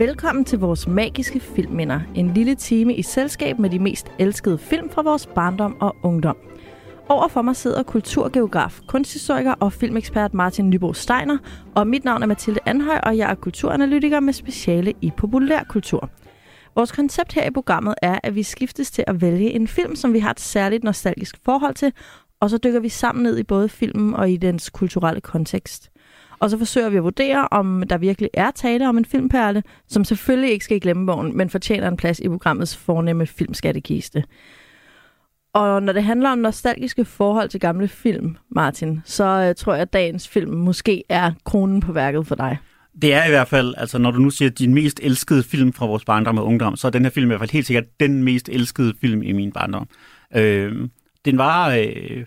Velkommen til vores magiske filmminder. En lille time i selskab med de mest elskede film fra vores barndom og ungdom. Overfor mig sidder kulturgeograf, kunsthistoriker og filmekspert Martin Nybo Steiner, og mit navn er Mathilde Anhøj, og jeg er kulturanalytiker med speciale i populærkultur. Vores koncept her i programmet er, at vi skiftes til at vælge en film, som vi har et særligt nostalgisk forhold til, og så dykker vi sammen ned i både filmen og i dens kulturelle kontekst. Og så forsøger vi at vurdere, om der virkelig er tale om en filmperle, som selvfølgelig ikke skal i glemmebogen, men fortjener en plads i programmets fornemme filmskattekiste. Og når det handler om nostalgiske forhold til gamle film, Martin, så øh, tror jeg, at dagens film måske er kronen på værket for dig. Det er i hvert fald, altså når du nu siger din mest elskede film fra vores barndom og ungdom, så er den her film i hvert fald helt sikkert den mest elskede film i min barndom. Øh, den var øh,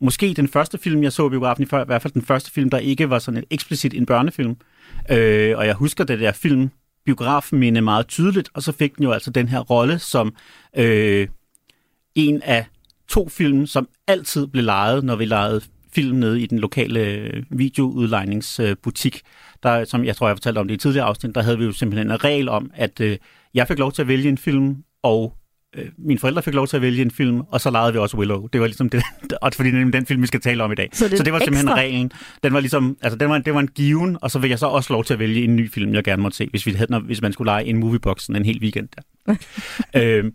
måske den første film, jeg så i biografen, i hvert fald den første film, der ikke var sådan en eksplicit en børnefilm. Øh, og jeg husker det der film, biografen minde meget tydeligt, og så fik den jo altså den her rolle som øh, en af to film, som altid blev lejet, når vi lejede film nede i den lokale øh, videoudlejningsbutik. Der, som jeg tror, jeg fortalte om det i tidligere afsnit, der havde vi jo simpelthen en regel om, at øh, jeg fik lov til at vælge en film, og øh, mine forældre fik lov til at vælge en film, og så legede vi også Willow. Det var ligesom det, og fordi det er den film, vi skal tale om i dag. Så det, så det var ekstra? simpelthen reglen. Den var ligesom, altså den var, det var en given, og så vil jeg så også lov til at vælge en ny film, jeg gerne måtte se, hvis, vi havde, når, hvis man skulle lege en moviebox en hel weekend der. øh,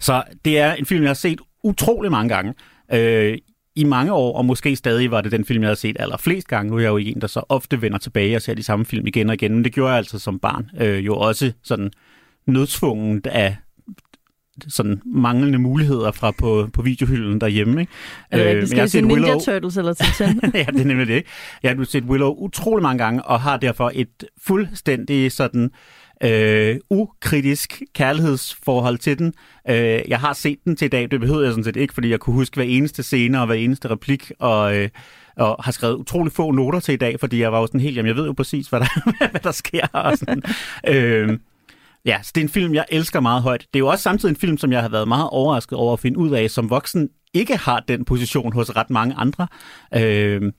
så det er en film, jeg har set utrolig mange gange. Øh, i mange år, og måske stadig var det den film, jeg har set allerflest gange. Nu er jeg jo en, der så ofte vender tilbage og ser de samme film igen og igen, men det gjorde jeg altså som barn. Øh, jo også sådan nødstvunget af sådan manglende muligheder fra på, på videohylden derhjemme. Ikke? Er det rigtigt? Skal jeg se Ninja Turtles eller Tintin? ja, det er nemlig det. Jeg har set Willow utrolig mange gange, og har derfor et fuldstændig sådan øh, ukritisk kærlighedsforhold til den. Øh, jeg har set den til i dag, det behøvede jeg sådan set ikke, fordi jeg kunne huske hver eneste scene og hver eneste replik, og, øh, og har skrevet utrolig få noter til i dag, fordi jeg var jo sådan helt, jamen jeg ved jo præcis, hvad der, hvad der sker. Og sådan. øh, Ja, så det er en film, jeg elsker meget højt. Det er jo også samtidig en film, som jeg har været meget overrasket over at finde ud af, som voksen ikke har den position hos ret mange andre. Øh,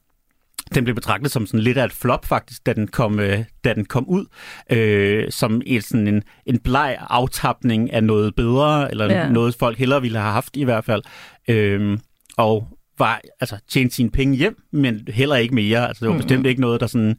den blev betragtet som sådan lidt af et flop faktisk, da den kom, øh, da den kom ud, øh, som et, sådan en, en bleg aftapning af noget bedre, eller ja. noget folk hellere ville have haft i hvert fald. Øh, og var altså tjent sine penge hjem, men heller ikke mere. Altså det var mm-hmm. bestemt ikke noget, der sådan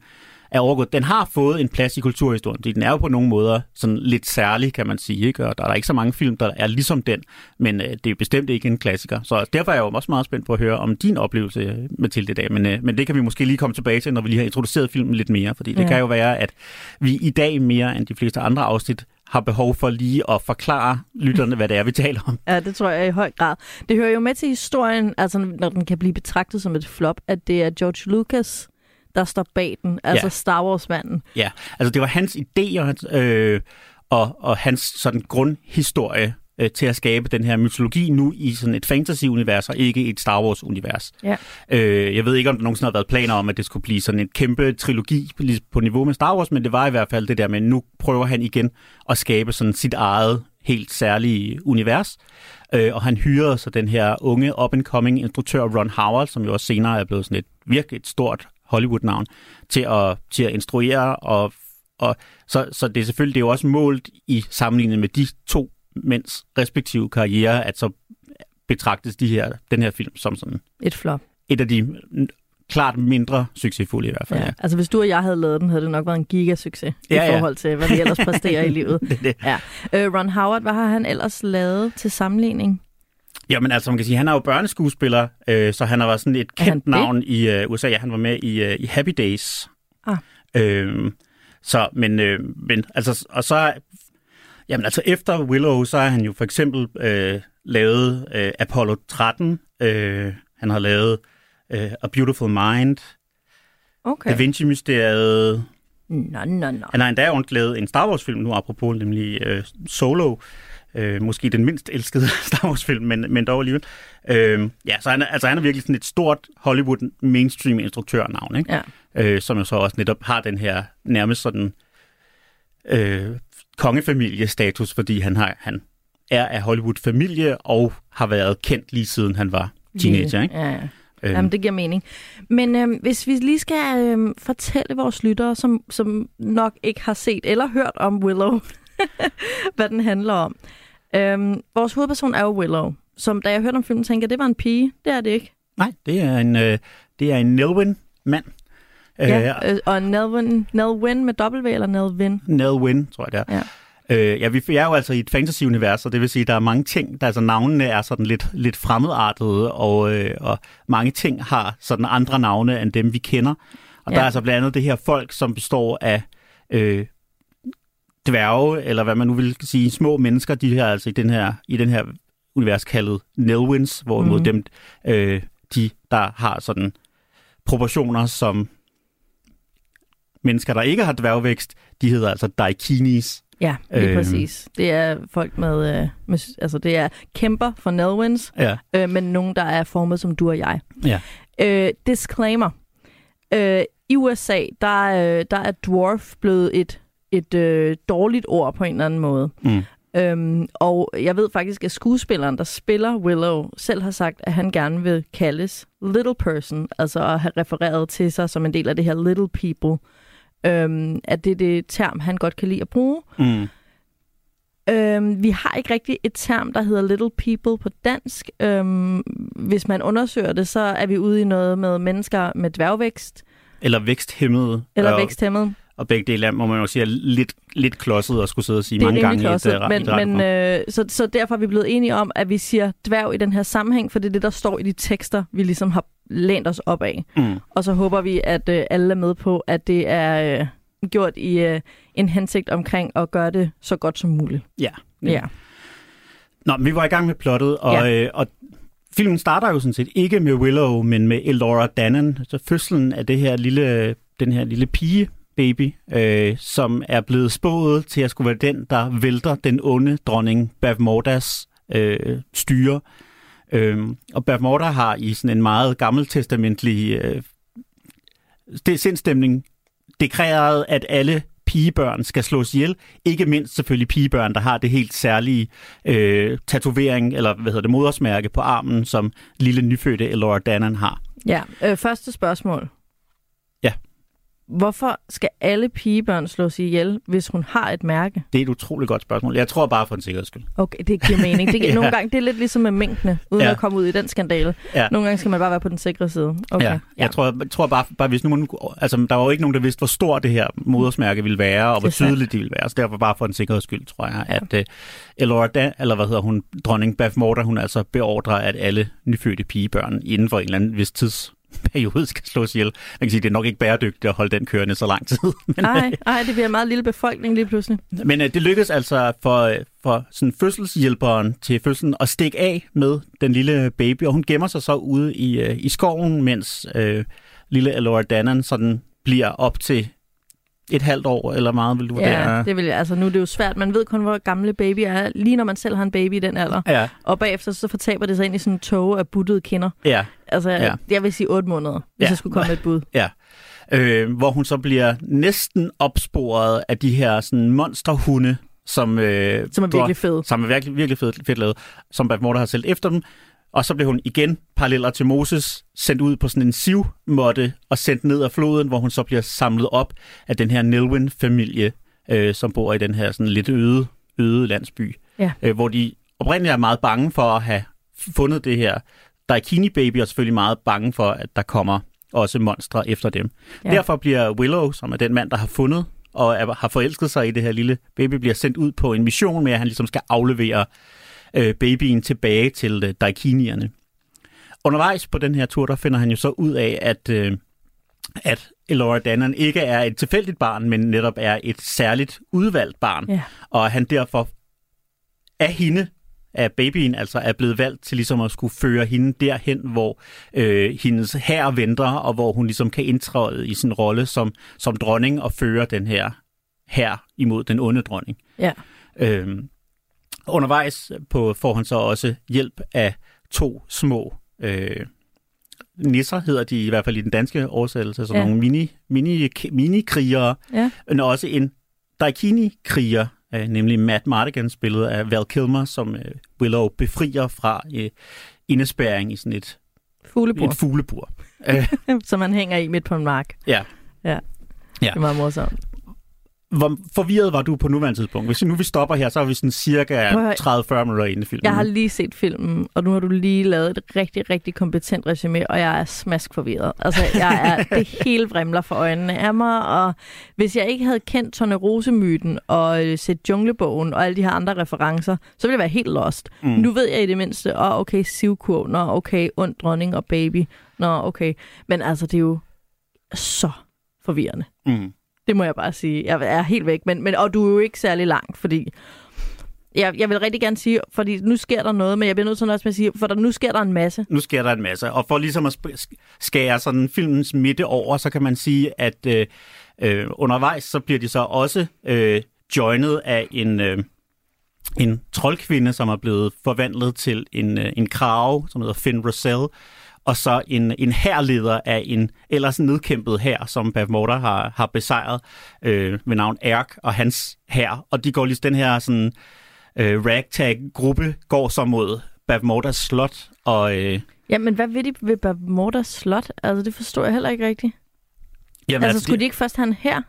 er overgået. Den har fået en plads i kulturhistorien, fordi den er jo på nogle måder sådan lidt særlig, kan man sige. Ikke? Og der er ikke så mange film, der er ligesom den, men øh, det er bestemt ikke en klassiker. Så derfor er jeg jo også meget spændt på at høre om din oplevelse, Mathilde, i dag. Men, øh, men det kan vi måske lige komme tilbage til, når vi lige har introduceret filmen lidt mere, fordi det ja. kan jo være, at vi i dag mere end de fleste andre afsnit har behov for lige at forklare lytterne, hvad det er, vi taler om. Ja, det tror jeg i høj grad. Det hører jo med til historien, altså når den kan blive betragtet som et flop, at det er George Lucas, der står bag den, altså ja. Star Wars-manden. Ja, altså det var hans idéer øh, og, og hans sådan grundhistorie øh, til at skabe den her mytologi nu i sådan et fantasy-univers og ikke et Star Wars-univers. Ja. Øh, jeg ved ikke, om der nogensinde har været planer om, at det skulle blive sådan en kæmpe trilogi på niveau med Star Wars, men det var i hvert fald det der med, nu prøver han igen at skabe sådan sit eget helt særlige univers. Øh, og han hyrede så den her unge up-and-coming instruktør Ron Howard, som jo også senere er blevet sådan et virkelig et stort Hollywood-navn, til at, til at instruere. Og, og så, så det er selvfølgelig det er jo også målt i sammenligning med de to mænds respektive karriere, at så betragtes de her, den her film som sådan et flop. Et af de klart mindre succesfulde i hvert fald. Ja. ja. Altså hvis du og jeg havde lavet den, havde det nok været en gigasucces ja, i forhold til, hvad vi ellers præsterer i livet. det, det. Ja. Øh, Ron Howard, hvad har han ellers lavet til sammenligning? Jamen altså, man kan sige, han er jo børneskuespiller, øh, så han har været sådan et kendt navn i øh, USA. Ja, han var med i, øh, i Happy Days. Ah. Øh, så, men, øh, men altså, og så, jamen altså efter Willow, så har han jo for eksempel øh, lavet øh, Apollo 13. Øh, han har lavet øh, A Beautiful Mind. Okay. Da Vinci-mysteriet. Nå, nå, nå. Han har endda lavet en Star Wars-film nu, apropos, nemlig øh, Solo. Øh, måske den mindst elskede Star Wars-film, men, men dog alligevel. Øh, ja, så han er, altså, han er virkelig sådan et stort Hollywood mainstream instruktørnavn, ikke? Ja. Øh, som jo så også netop har den her nærmest sådan øh, kongefamilie-status, fordi han, har, han er af Hollywood-familie og har været kendt lige siden han var teenager. Ikke? Ja, ja. Øhm, Jamen, det giver mening. Men øhm, hvis vi lige skal øhm, fortælle vores lyttere, som, som nok ikke har set eller hørt om Willow, hvad den handler om. Øhm, vores hovedperson er jo Willow, som da jeg hørte om filmen, tænkte jeg, det var en pige. Det er det ikke. Nej, det er en, øh, det er en Nelwyn-mand. Ja, øh, og Nelvin, Nelvin med W eller Nelvin? Nelwyn, tror jeg det er. Ja. Øh, ja, vi er jo altså i et fantasy-univers, og det vil sige, at der er mange ting, der altså navnene er sådan lidt, lidt fremmedartede, og, øh, og mange ting har sådan andre navne end dem, vi kender. Og ja. der er altså blandt andet det her folk, som består af øh, dværge, eller hvad man nu vil sige, små mennesker, de her altså i den her, i den her univers kaldet Nelwyns, hvorimod Mhm. dem, øh, de der har sådan proportioner som mennesker, der ikke har dværgvækst, de hedder altså daikinis. Ja, lige Øhm. præcis. Det er folk med, øh, med, altså det er kæmper for Nelvins, Ja, øh, men nogen, der er formet som du og jeg. ja. Øh, disclaimer. Øh, I USA, der, øh, der er dwarf blevet et, et øh, dårligt ord på en eller anden måde. Mm. Øhm, og jeg ved faktisk, at skuespilleren, der spiller Willow, selv har sagt, at han gerne vil kaldes little person, altså at have refereret til sig som en del af det her little people. Øhm, at det er det term, han godt kan lide at bruge. Mm. Øhm, vi har ikke rigtig et term, der hedder little people på dansk. Øhm, hvis man undersøger det, så er vi ude i noget med mennesker med dværgvækst Eller væksthæmmede. eller og, væksthæmmet. Og begge dele er, må man jo sige, er lidt, lidt klodset og skulle sidde og sige mange gange klodset, i et, uh, men, et men øh, så, så derfor er vi blevet enige om, at vi siger dværg i den her sammenhæng, for det er det, der står i de tekster, vi ligesom har lænt os op af. mm. Og så håber vi, at øh, alle er med på, at det er øh, gjort i øh, en hensigt omkring at gøre det så godt som muligt. Ja. Ja. Nå, men vi var i gang med plottet, og, Ja. øh, og filmen starter jo sådan set ikke med Willow, men med Elora Dannen, så fødslen af det her lille, den her lille pige, baby, øh, som er blevet spået til at skulle være den, der vælter den onde dronning Bavmordas øh, styre. Øh, og Bavmorda har i sådan en meget gammeltestamentlig øh, det- sindstemning dekreret, at alle pigebørn skal slås ihjel. Ikke mindst selvfølgelig pigebørn, der har det helt særlige øh, tatovering, eller hvad hedder det, modersmærke på armen, som lille nyfødte Elora Danan har. ja. Øh, første spørgsmål. Ja. Hvorfor skal alle pigebørn slås ihjel, hvis hun har et mærke? Det er et utroligt godt spørgsmål. Jeg tror bare for en sikkerheds skyld. Okay, det giver mening. Det, giver, Ja. Nogle gange, det er lidt ligesom med mængdene, uden Ja. at komme ud i den skandale. Ja. Nogle gange skal man bare være på den sikre side. Okay. Ja, jeg tror, jeg tror bare, bare hvis nu man, altså, der var jo ikke nogen, der vidste, hvor stort det her modersmærke ville være, og hvor tydeligt det ville være. Så derfor bare for en sikkerheds skyld, tror jeg, at uh, Elora Dan, eller hvad hedder hun, dronning Beth Morter, hun altså beordrer, at alle nyfødte pigebørn inden for en eller anden vis tidsperiode skal slås ihjel. Man kan sige, det er nok ikke bæredygtigt at holde den kørende så lang tid. Men, Ej, ej, det bliver en meget lille befolkning lige pludselig. Men øh, det lykkedes altså for, øh, for sådan fødselshjælperen til fødslen at stikke af med den lille baby, og hun gemmer sig så ude i, øh, i skoven, mens øh, lille Elora Dannan sådan bliver op til et halvt år eller meget, vil du Ja, det vil jeg. Altså, nu er det jo svært. Man ved kun, hvor gamle baby er, lige når man selv har en baby i den alder. Ja, Og bagefter så fortaber det sig ind i sådan en tog af buttede kinder. ja, Altså, Ja. jeg vil sige 8 måneder, hvis Ja. jeg skulle komme med et bud. ja. Øh, hvor hun så bliver næsten opsporet af de her sådan monsterhunde, som, øh, Som er virkelig fed. som er virkelig, virkelig fedt, fedt lavet, som Beth Morter har selv efter dem. Og så blev hun igen, paralleller til Moses, sendt ud på sådan en sivmåtte og sendt ned af floden, hvor hun så bliver samlet op af den her Nelwyn-familie, øh, som bor i den her sådan lidt øde, øde landsby. Ja. Øh, hvor de oprindeligt er meget bange for at have fundet det her Daikini-baby, og selvfølgelig meget bange for, at der kommer også monstre efter dem. Ja. Derfor bliver Willow, som er den mand, der har fundet og er, har forelsket sig i det her lille baby, bliver sendt ud på en mission med, at han ligesom skal aflevere øh, babyen tilbage til øh, daikinierne. Undervejs på den her tur, der finder han jo så ud af, at, øh, at Elora Dannan ikke er et tilfældigt barn, men netop er et særligt udvalgt barn. Ja. Og han derfor af hende, af babyen, altså er blevet valgt til ligesom at skulle føre hende derhen, hvor øh, hendes hær venter, og hvor hun ligesom kan indtræde i sin rolle som, som dronning og føre den her hær imod den onde dronning. Ja. Øhm, undervejs på, får han så også hjælp af to små øh, nisser, hedder de i hvert fald i den danske oversættelse, sådan Ja. nogle mini, mini, mini-krigere, Ja. men også en Daikini-kriger, øh, nemlig Matt Mardigan, spillet af Val Kilmer, som øh, Willow befrier fra øh, indespærring i sådan et Fuglebur, et fuglebur. Øh, som man hænger i midt på en mark. ja. Ja. Ja. Det er meget morsomt. Hvor forvirret var du på nuværende tidspunkt? Hvis nu vi stopper her, så er vi sådan cirka Prøv at 30-40 minutter inde i filmen. Jeg har lige set filmen, og nu har du lige lavet et rigtig, rigtig kompetent resume, og jeg er smask forvirret. Altså, jeg er, det hele vrimler for øjnene af mig, og hvis jeg ikke havde kendt Tornerose-myten og øh, set Junglebogen og alle de her andre referencer, så ville jeg være helt lost. Mm. Nu ved jeg i det mindste, åh, oh, okay, Sivkurv, nå, okay, ond dronning og baby, nå, okay. Men altså, det er jo så forvirrende. Mm. Det må jeg bare sige. Jeg er helt væk. Men, men, og du er jo ikke særlig langt, fordi... Jeg, jeg vil rigtig gerne sige, fordi nu sker der noget, men jeg bliver nødt til også med at sige, for der, nu sker der en masse. Nu sker der en masse. Og for ligesom at skære sådan filmens midte over, så kan man sige, at øh, øh, undervejs så bliver de så også øh, joinet af en, øh, en troldkvinde, som er blevet forvandlet til en, øh, en krave, som hedder Finn Russell, og så en, en herleder af en ellers nedkæmpet her, som Bav Morter har, har besejret øh, ved navn Erk og hans her. Og de går lige den her sådan øh, ragtag-gruppe går så mod Bav Morters slot, og øh, Ja, men hvad vil de ved Bavmordas slot? Altså, det forstår jeg heller ikke rigtigt. jamen, Altså, skulle de, de ikke først have en her?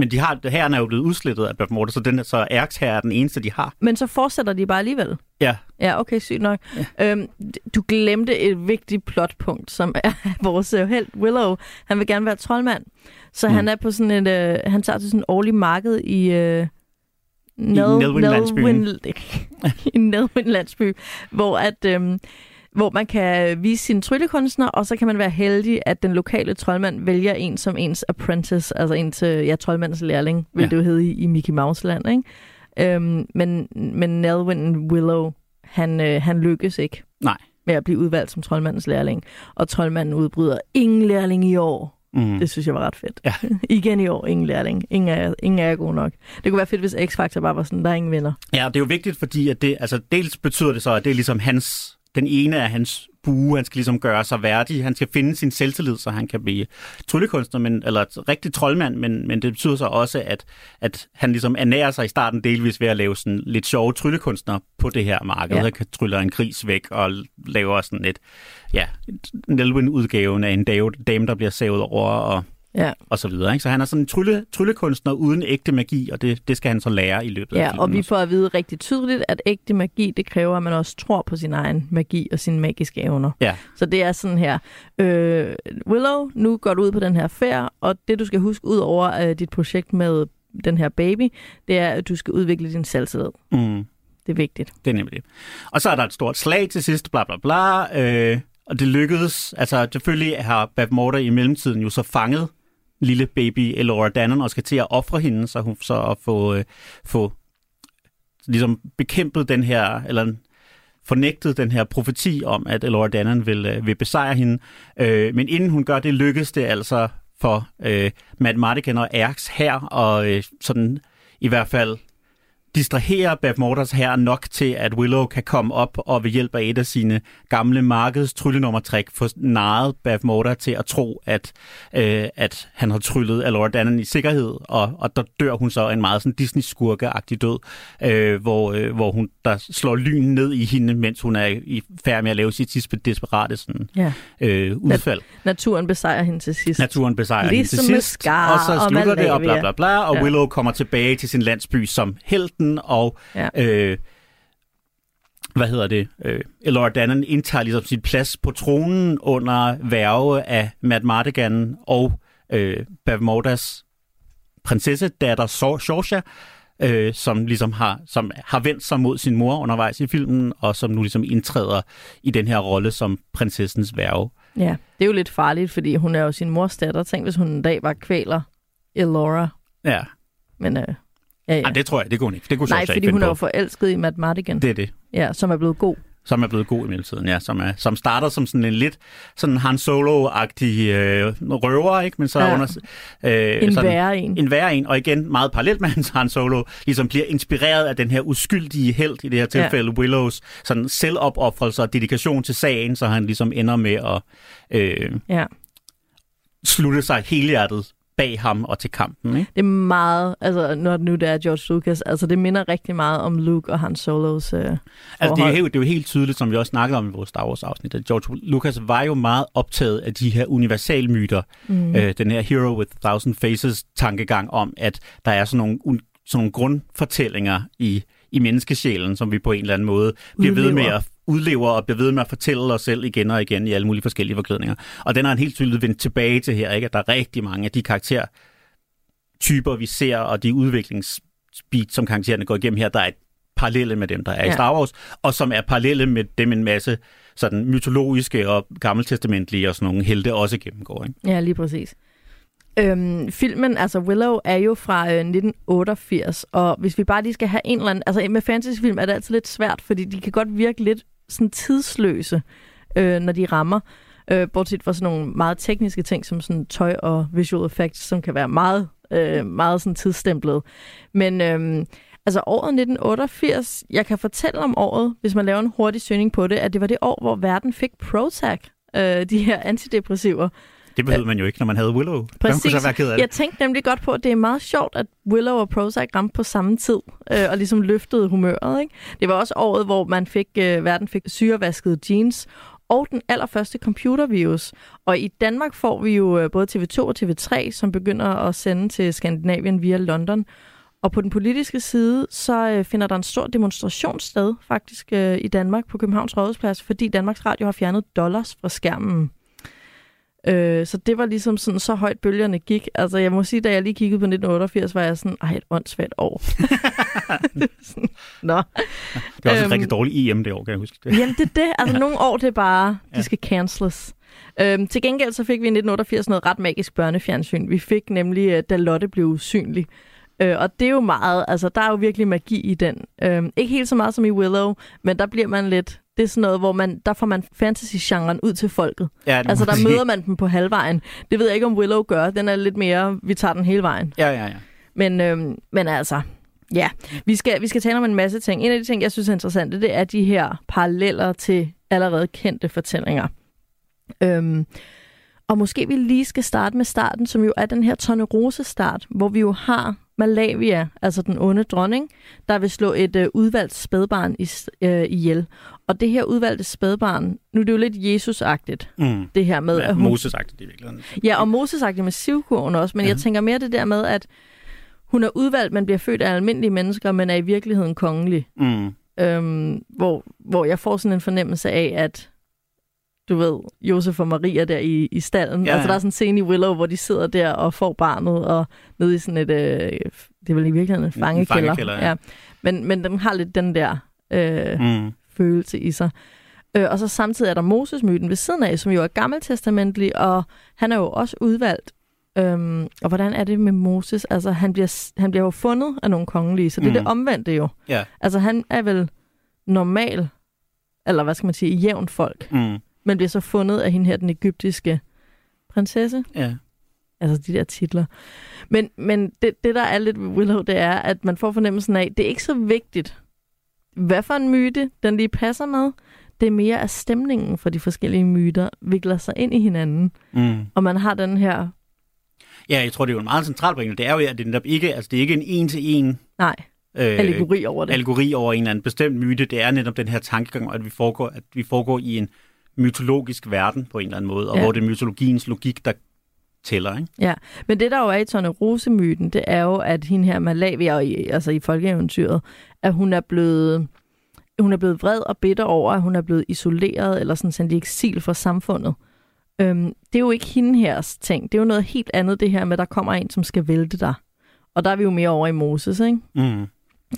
Men de har, herren er jo blevet udslettet af Bav Morter, så, den, så Erks her er den eneste, de har. Men så fortsætter de bare alligevel. Ja, Ja, okay, sygt nok. Ja. Øhm, du glemte et vigtigt plotpunkt, som er vores øh, held Willow. Han vil gerne være troldmand. Så mm. han er på sådan et... Øh, han tager til sådan en årlig marked i... Øh, Nedwind-landsbyen. i Nedwind-landsby, hvor at... Øh, hvor man kan vise sine tryllekunstner, og så kan man være heldig, at den lokale troldmand vælger en som ens apprentice, altså en til ja, troldmandens lærling, vil ja. det jo hedde i, i Mickey Mouse-land. Ikke? Øhm, men, men Nelwyn Willow, han, øh, han lykkes ikke Nej. med at blive udvalgt som troldmandens lærling. Og troldmanden udbryder, ingen lærling i år. mm. Det synes jeg var ret fedt. Ja. Igen i år, ingen lærling. Ingen er, ingen er god nok. Det kunne være fedt, hvis X-Factor bare var sådan, der er ingen vinder. Ja, det er jo vigtigt, fordi at det, altså, dels betyder det så, at det er ligesom hans, den ene af hans bue, han skal ligesom gøre sig værdig, han skal finde sin selvtillid, så han kan blive tryllekunstner, men, eller rigtig troldmand, men, men det betyder så også, at, at han ligesom ernærer sig i starten delvis ved at lave sådan lidt sjove tryllekunstner på det her marked. Ja. Han kan tryller en gris væk og laver sådan et, ja, Nelwyn-udgaven af en dame, dame, der bliver savet over, og Ja, og så videre. Ikke? Så han er sådan en trylle, tryllekunstner uden ægte magi, og det, det skal han så lære i løbet af ja filmen. og vi får at vide rigtig tydeligt, at ægte magi, det kræver, at man også tror på sin egen magi og sine magiske evner. Ja. Så det er sådan her, øh, Willow, nu går du ud på den her færd, og det du skal huske ud over øh, dit projekt med den her baby, det er, at du skal udvikle din selvtillid. Mm. Det er vigtigt. Det er nemlig det. Og så er der et stort slag til sidst, bla bla bla, øh, og det lykkedes. Altså selvfølgelig har Bav Morter i mellemtiden jo så fanget lille baby Elora Dannon og skal til at ofre hende, så hun så at få, øh, få ligesom bekæmpet den her, eller fornægtet den her profeti om, at Elora Dannon vil, øh, vil besejre hende. Øh, men inden hun gør det, lykkes det altså for øh, Matt Mardigan og Erks her, og øh, sådan i hvert fald distraherer Bav Morters her nok til, at Willow kan komme op og ved hjælp af et af sine gamle markeds tryllenummertræk få narret Bav Morter til at tro, at, øh, at han har tryllet Alora Dannon i sikkerhed, og, og der dør hun så en meget sådan Disney-skurke-agtig død, øh, hvor, øh, hvor hun der slår lyn ned i hende, mens hun er i færd med at lave sit sidste desperate sådan, Ja. øh, udfald. Naturen besejrer hende til sidst. Naturen besejrer hende Ligesom til med sidst, Scar og så og slutter det, og bla bla bla, og Ja. Willow kommer tilbage til sin landsby som helten, og Ja. øh, hvad hedder det, øh, Elora Dannon indtager ligesom sin plads på tronen under værve af Matt Mardigan og øh, Bav Mordas prinsessedatter Sor- Sorsha, øh, som ligesom har, som har vendt sig mod sin mor undervejs i filmen, og som nu ligesom indtræder i den her rolle som prinsessens værve. Ja, det er jo lidt farligt, fordi hun er jo sin mors datter. Tænk, hvis hun en dag var kvæler Elora. Ja, Men øh, ja, ja. Ej, det tror jeg, det kunne hun ikke. Det kunne Nej, fordi hun er jo forelsket i Matt Mardigan, Det er det. ja, som er blevet god. som er blevet god i mellemtiden, ja, som, er, som starter som sådan en lidt sådan Han Solo-agtig øh, røver, ikke? men så Ja. under, øh, En sådan, værre en. en værre en, og igen meget parallelt med hans Han Solo, ligesom bliver inspireret af den her uskyldige held, i det her tilfælde ja. Willows, sådan selvopoffrelse og dedikation til sagen, så han ligesom ender med at øh, Ja. slutte sig helhjertet bag ham og til kampen. Ikke? Det er meget, altså når nu det er George Lucas, altså det minder rigtig meget om Luke og Han Solos øh, Altså, det, er jo, det er jo helt tydeligt, som vi også snakkede om i vores Star Wars-afsnit, at George Lucas var jo meget optaget af de her universalmyter. Mm. Øh, den her Hero with a Thousand Faces-tankegang om, at der er sådan nogle, sådan nogle grundfortællinger i, i menneskesjælen, som vi på en eller anden måde bliver ved med at udlever og bliver ved med at fortælle os selv igen og igen i alle mulige forskellige forklædninger. Og den har en helt tydeligt vendt tilbage til her, ikke? at der er rigtig mange af de karaktertyper, vi ser, og de udviklingsbeat, som karaktererne går igennem her, der er parallelle med dem, der er ja. i Star Wars, og som er parallelle med dem en masse sådan mytologiske og gammeltestamentlige og sådan nogle helte også gennemgår. Ikke? Ja, lige præcis. Øhm, filmen, altså Willow, er jo fra øh, 1988, og hvis vi bare lige skal have en eller anden... Altså med fantasyfilm er det altid lidt svært, fordi de kan godt virke lidt sådan tidsløse, øh, når de rammer. Øh, bortset fra sådan nogle meget tekniske ting, som sådan tøj og visual effects, som kan være meget, øh, meget sådan tidsstemplet. Men øh, altså året 1988, jeg kan fortælle om året, hvis man laver en hurtig søgning på det, at det var det år, hvor verden fik Prozac, øh, de her antidepressiver. Det behøvede man jo ikke, når man havde Willow. Præcis. kunne så være ked af det? Jeg tænkte nemlig godt på, at det er meget sjovt, at Willow og Prozac ramte på samme tid, øh, og ligesom løftede humøret. Ikke? Det var også året, hvor man fik, øh, verden fik syrevasket jeans, og den allerførste computervirus. Og i Danmark får vi jo øh, både TV2 og TV3, som begynder at sende til Skandinavien via London. Og på den politiske side, så øh, finder der en stor demonstration sted faktisk øh, i Danmark på Københavns Rådhusplads, fordi Danmarks Radio har fjernet dollars fra skærmen. Øh, så det var ligesom sådan, så højt bølgerne gik. Altså jeg må sige, da jeg lige kiggede på 1988, var jeg sådan, ej, et åndssvagt år. sådan, Nå. Det var også øhm, et rigtig dårligt EM det år, kan jeg huske. Det. Jamen det er det. Altså nogle år, det er bare, de skal canceles. Øhm, til gengæld så fik vi i 1988 noget ret magisk børnefjernsyn. Vi fik nemlig, øh, da Lotte blev usynlig. Øh, og det er jo meget, altså der er jo virkelig magi i den. Øh, ikke helt så meget som i Willow, men der bliver man lidt det er sådan noget, hvor man, der får man fantasy-genren ud til folket. Ja, altså, der møder man dem på halvvejen. Det ved jeg ikke, om Willow gør. Den er lidt mere, vi tager den hele vejen. Ja, ja, ja. Men, øhm, men altså, ja. Vi skal, vi skal tale om en masse ting. En af de ting, jeg synes er interessante, det er de her paralleller til allerede kendte fortællinger. Øhm, og måske vi lige skal starte med starten, som jo er den her Tornerose-start, hvor vi jo har Malavia, altså den onde dronning, der vil slå et øh, udvalgt spædbarn i, øh, ihjel. Og det her udvalgte spædbarn, nu er det jo lidt Jesus-agtigt, mm. det her med... Ja, at hun, Moses-agtigt i virkeligheden. Ja, og Moses-agtigt med sivkurven også, men ja. jeg tænker mere det der med, at hun er udvalgt, man bliver født af almindelige mennesker, men er i virkeligheden kongelig. Mm. Øhm, hvor, hvor jeg får sådan en fornemmelse af, at du ved, Josef og Maria der i, i stallen. Ja, ja. Altså, der er sådan en scene i Willow, hvor de sidder der og får barnet, og nede i sådan et, øh, det er vel i virkeligheden en fangekælder. En fangekælder ja. ja. Men, men den har lidt den der øh, mm. følelse i sig. Øh, og så samtidig er der Moses-myten ved siden af, som jo er gammeltestamentlig, og han er jo også udvalgt. Øhm, og hvordan er det med Moses? Altså, han bliver, han bliver jo fundet af nogle kongelige, så det mm. er det omvendte jo. Ja. Altså, han er vel normal, eller hvad skal man sige, jævn folk. Mm men bliver så fundet af hende her, den egyptiske prinsesse. Ja. Altså de der titler. Men, men det, det, der er lidt ved Willow, det er, at man får fornemmelsen af, det er ikke så vigtigt, hvad for en myte den lige passer med. Det er mere, at stemningen for de forskellige myter vikler sig ind i hinanden. Mm. Og man har den her... Ja, jeg tror, det er jo en meget central pointe. Det er jo, at det er ikke, altså, det er ikke en en-til-en... Nej. Øh, allegori over det. Allegori over en eller anden bestemt myte. Det er netop den her tankegang, at vi foregår, at vi foregår i en mytologisk verden på en eller anden måde, og ja. hvor det er mytologiens logik, der tæller, ikke? Ja, men det der jo er i Tone Rose-myten, det er jo, at hende her Malavia, altså i folkeeventyret, at hun er blevet hun er blevet vred og bitter over, at hun er blevet isoleret eller sådan sendt i eksil fra samfundet. Øhm, det er jo ikke hende her ting. Det er jo noget helt andet, det her med, at der kommer en, som skal vælte dig. Og der er vi jo mere over i Moses, ikke? Mm.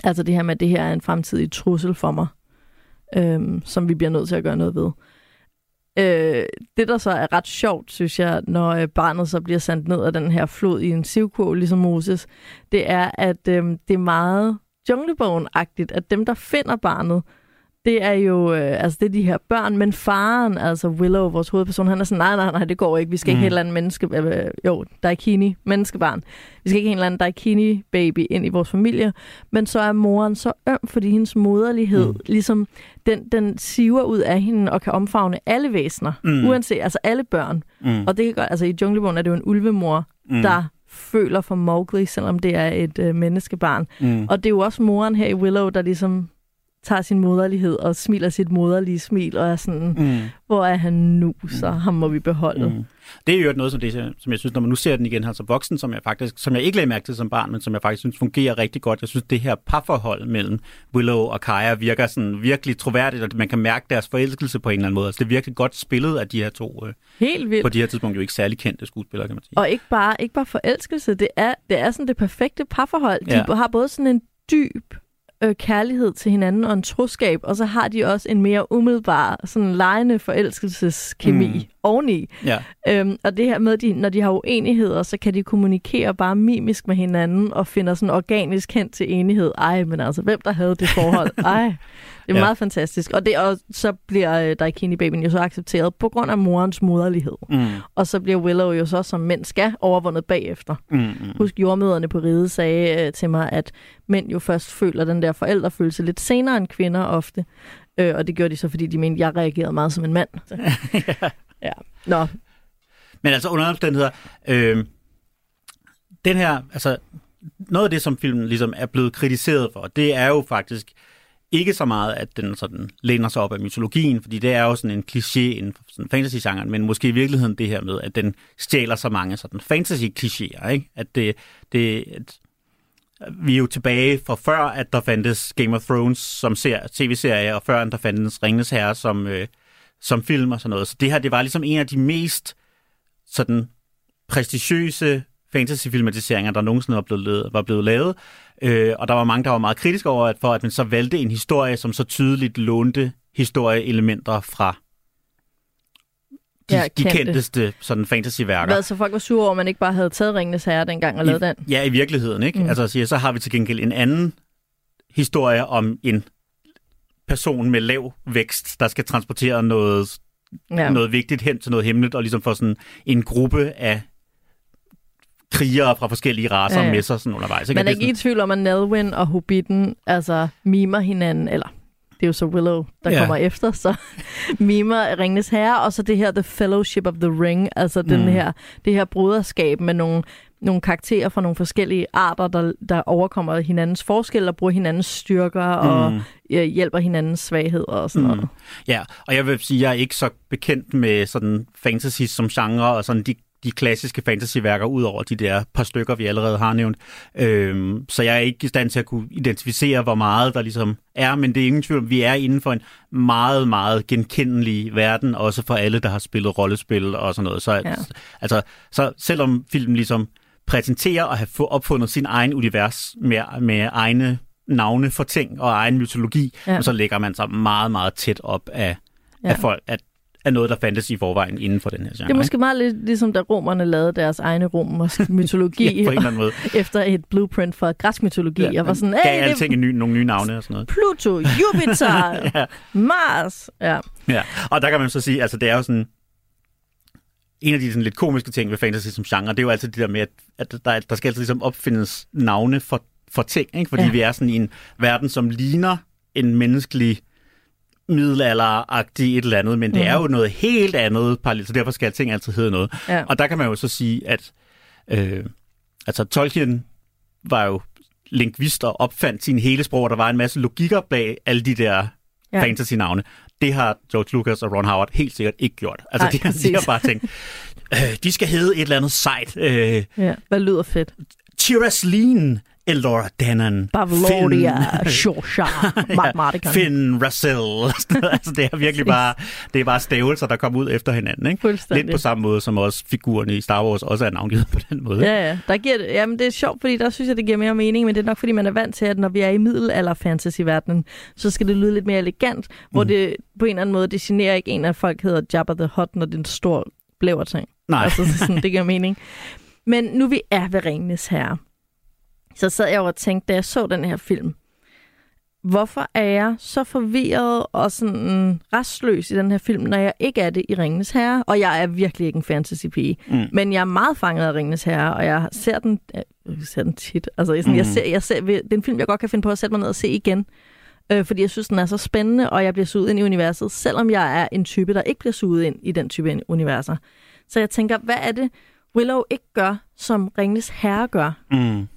Altså det her med, at det her er en fremtidig trussel for mig, øhm, som vi bliver nødt til at gøre noget ved. Øh, det, der så er ret sjovt, synes jeg, når øh, barnet så bliver sendt ned af den her flod i en sivkurv, ligesom Moses, det er, at øh, det er meget junglebogen-agtigt, at dem, der finder barnet, det er jo, øh, altså det er de her børn, men faren, altså Willow, vores hovedperson, han er sådan, nej, nej, nej, det går ikke, vi skal ikke mm. have et eller andet menneske, øh, jo, Daikini, menneskebarn, vi skal ikke have en eller anden Daikini baby ind i vores familie, men så er moren så øm, fordi hendes moderlighed, mm. ligesom, den, den siver ud af hende og kan omfavne alle væsener, mm. uanset, altså alle børn, mm. og det kan godt, altså i Junglebogen er det jo en ulvemor, mm. der føler for Mowgli, selvom det er et øh, menneskebarn. Mm. Og det er jo også moren her i Willow, der ligesom tager sin moderlighed og smiler sit moderlige smil, og er sådan, Mm. hvor er han nu, så ham må vi beholde. Mm. Det er jo noget, som, det, som jeg synes, når man nu ser den igen her som voksen, som jeg faktisk, som jeg ikke lagde mærke til som barn, men som jeg faktisk synes fungerer rigtig godt. Jeg synes, det her parforhold mellem Willow og Kaja virker sådan virkelig troværdigt, og man kan mærke deres forelskelse på en eller anden måde. Altså, det er virkelig godt spillet af de her to, øh, Helt vildt. på de her tidspunkter jo ikke særlig kendte skuespillere, kan man sige. Og ikke bare, ikke bare forelskelse, det er, det er sådan det perfekte parforhold. De Ja. har både sådan en dyb øh, kærlighed til hinanden og en troskab, og så har de også en mere umiddelbar, sådan lejende forelskelseskemi Mm. oveni. Ja. Øhm, og det her med, at de, når de har uenigheder, så kan de kommunikere bare mimisk med hinanden og finder sådan organisk hen til enighed. Ej, men altså, hvem der havde det forhold? Ej, det er Ja. meget fantastisk. Og, det, og så bliver øh, Daikini-babyen jo så accepteret på grund af morens moderlighed. Mm. Og så bliver Willow jo så, som mænd skal, overvundet bagefter. Mm. Mm. Husk, jordmøderne på ride sagde øh, til mig, at mænd jo først føler den der forældrefølelse lidt senere end kvinder ofte. Øh, og det gjorde de så, fordi de mente, at jeg reagerede meget som en mand. Så. ja. Nå, Men altså under omstændigheder, øh, den her, altså noget af det, som filmen ligesom er blevet kritiseret for, det er jo faktisk ikke så meget, at den sådan læner sig op af mytologien, fordi det er jo sådan en kliché inden for sådan fantasy-genren, men måske i virkeligheden det her med, at den stjæler så mange sådan fantasy-klichéer, ikke? At det, det at vi er jo tilbage fra før, at der fandtes Game of Thrones som ser, tv-serie, og før, at der fandtes Ringens Herre som, øh, som film og sådan noget. Så det her, det var ligesom en af de mest sådan prestigiøse fantasy-filmatiseringer, der nogensinde var blevet lavet. Var blevet lavet. Øh, og der var mange, der var meget kritiske over, at for at man så valgte en historie, som så tydeligt lånte historieelementer fra de, Ja, de kendte. kendteste sådan fantasy-værker. hvad, så folk var sure over, at man ikke bare havde taget Ringenes Herre dengang og lavet den. I, ja, i virkeligheden, ikke? Mm. Altså, siger, så har vi til gengæld en anden historie om en person med lav vækst, der skal transportere noget, ja. Noget vigtigt hen til noget hemmeligt, og ligesom få sådan en gruppe af krigere fra forskellige raser ja, Ja, med sig sådan undervejs. Ikke? Man er ikke i tvivl om, at Nelwyn og Hobbiten altså, mimer hinanden, eller det er jo så Willow, der ja. kommer efter, så mimer Ringenes Herre, og så det her The Fellowship of the Ring, altså den Mm. her, det her broderskab med nogle, nogle karakterer fra nogle forskellige arter, der, der overkommer hinandens forskelle og bruger hinandens styrker og Mm. øh, hjælper hinandens svagheder og sådan Mm. noget. Ja, og jeg vil sige, jeg er ikke så bekendt med sådan fantasy som genre, og sådan de, de klassiske fantasyværker, ud over de der par stykker, vi allerede har nævnt. Øhm, så jeg er ikke i stand til at kunne identificere, hvor meget der ligesom er, men det er ingen tvivl, vi er inden for en meget, meget genkendelig verden, også for alle, der har spillet rollespil og sådan noget. Så, ja. Ja. altså, så selvom filmen ligesom præsenterer at have opfundet sin egen univers med, med egne navne for ting og egen mytologi, ja. Og så lægger man sig meget, meget tæt op af, ja. Af, folk, af, af noget, der fandtes i forvejen inden for den her genre. Det er måske meget lidt ligesom, da romerne lavede deres egne romersk mytologi ja, på en eller anden måde. efter et blueprint for græsk mytologi. Ja, jeg var sådan, gav hey, det alting en ny, nogle nye navne og sådan noget. Pluto, Jupiter, Ja. Mars. Ja. Ja, og der kan man så sige, altså det er jo sådan, en af de sådan lidt komiske ting ved fantasy som genre, det er jo altid det der med, at, at der, der skal altid ligesom opfindes navne for, for ting, ikke? fordi. Ja. vi er sådan i en verden, som ligner en menneskelig middelalderagtig et eller andet, men det Mhm. er jo noget helt andet parallelt, så derfor skal ting altid hedde noget. Ja. Og der kan man jo så sige, at øh, altså Tolkien var jo lingvist og opfandt sin hele sprog, og der var en masse logikker bag alle de der ja. Fantasy-navne. Det har George Lucas og Ron Howard helt sikkert ikke gjort. Altså, Nej, de, har, de har bare tænkt, øh, de skal hedde et eller andet sejt. Øh, ja. Hvad lyder fedt? Tirasleen Elora Dannon. Bavloria, Shosha, Matematikeren. Finn Russell. altså, det er virkelig bare, det er bare stavelser, der kommer ud efter hinanden. Ikke? Lidt på samme måde, som også figurerne i Star Wars også er navngivet på den måde. Ja, ja. Der giver det, jamen, det er sjovt, fordi der synes jeg, det giver mere mening, men det er nok, fordi man er vant til, at når vi er i middelalder fantasy-verdenen, så skal det lyde lidt mere elegant, hvor Mhm. det på en eller anden måde, det generer ikke en af folk hedder Jabba the Hutt, når det er en stor blæverting. Nej. Altså, sådan, det giver mening. Men nu vi er ved Ringenes Herre, så sad jeg og tænkte, da jeg så den her film, hvorfor er jeg så forvirret og sådan restløs i den her film, når jeg ikke er det i Ringenes Herre? Og jeg er virkelig ikke en fantasy-pige. Mm. Men jeg er meget fanget af Ringenes Herre, og jeg ser den, jeg ser den tit. Altså, jeg, sådan, mm. jeg ser, jeg ser, det er en film, jeg godt kan finde på at sætte mig ned og se igen. Øh, fordi jeg synes, den er så spændende, og jeg bliver suget ind i universet, selvom jeg er en type, der ikke bliver suget ind i den type universer. Så jeg tænker, hvad er det, Willow ikke gør, som Ringnes Herre gør. Mm.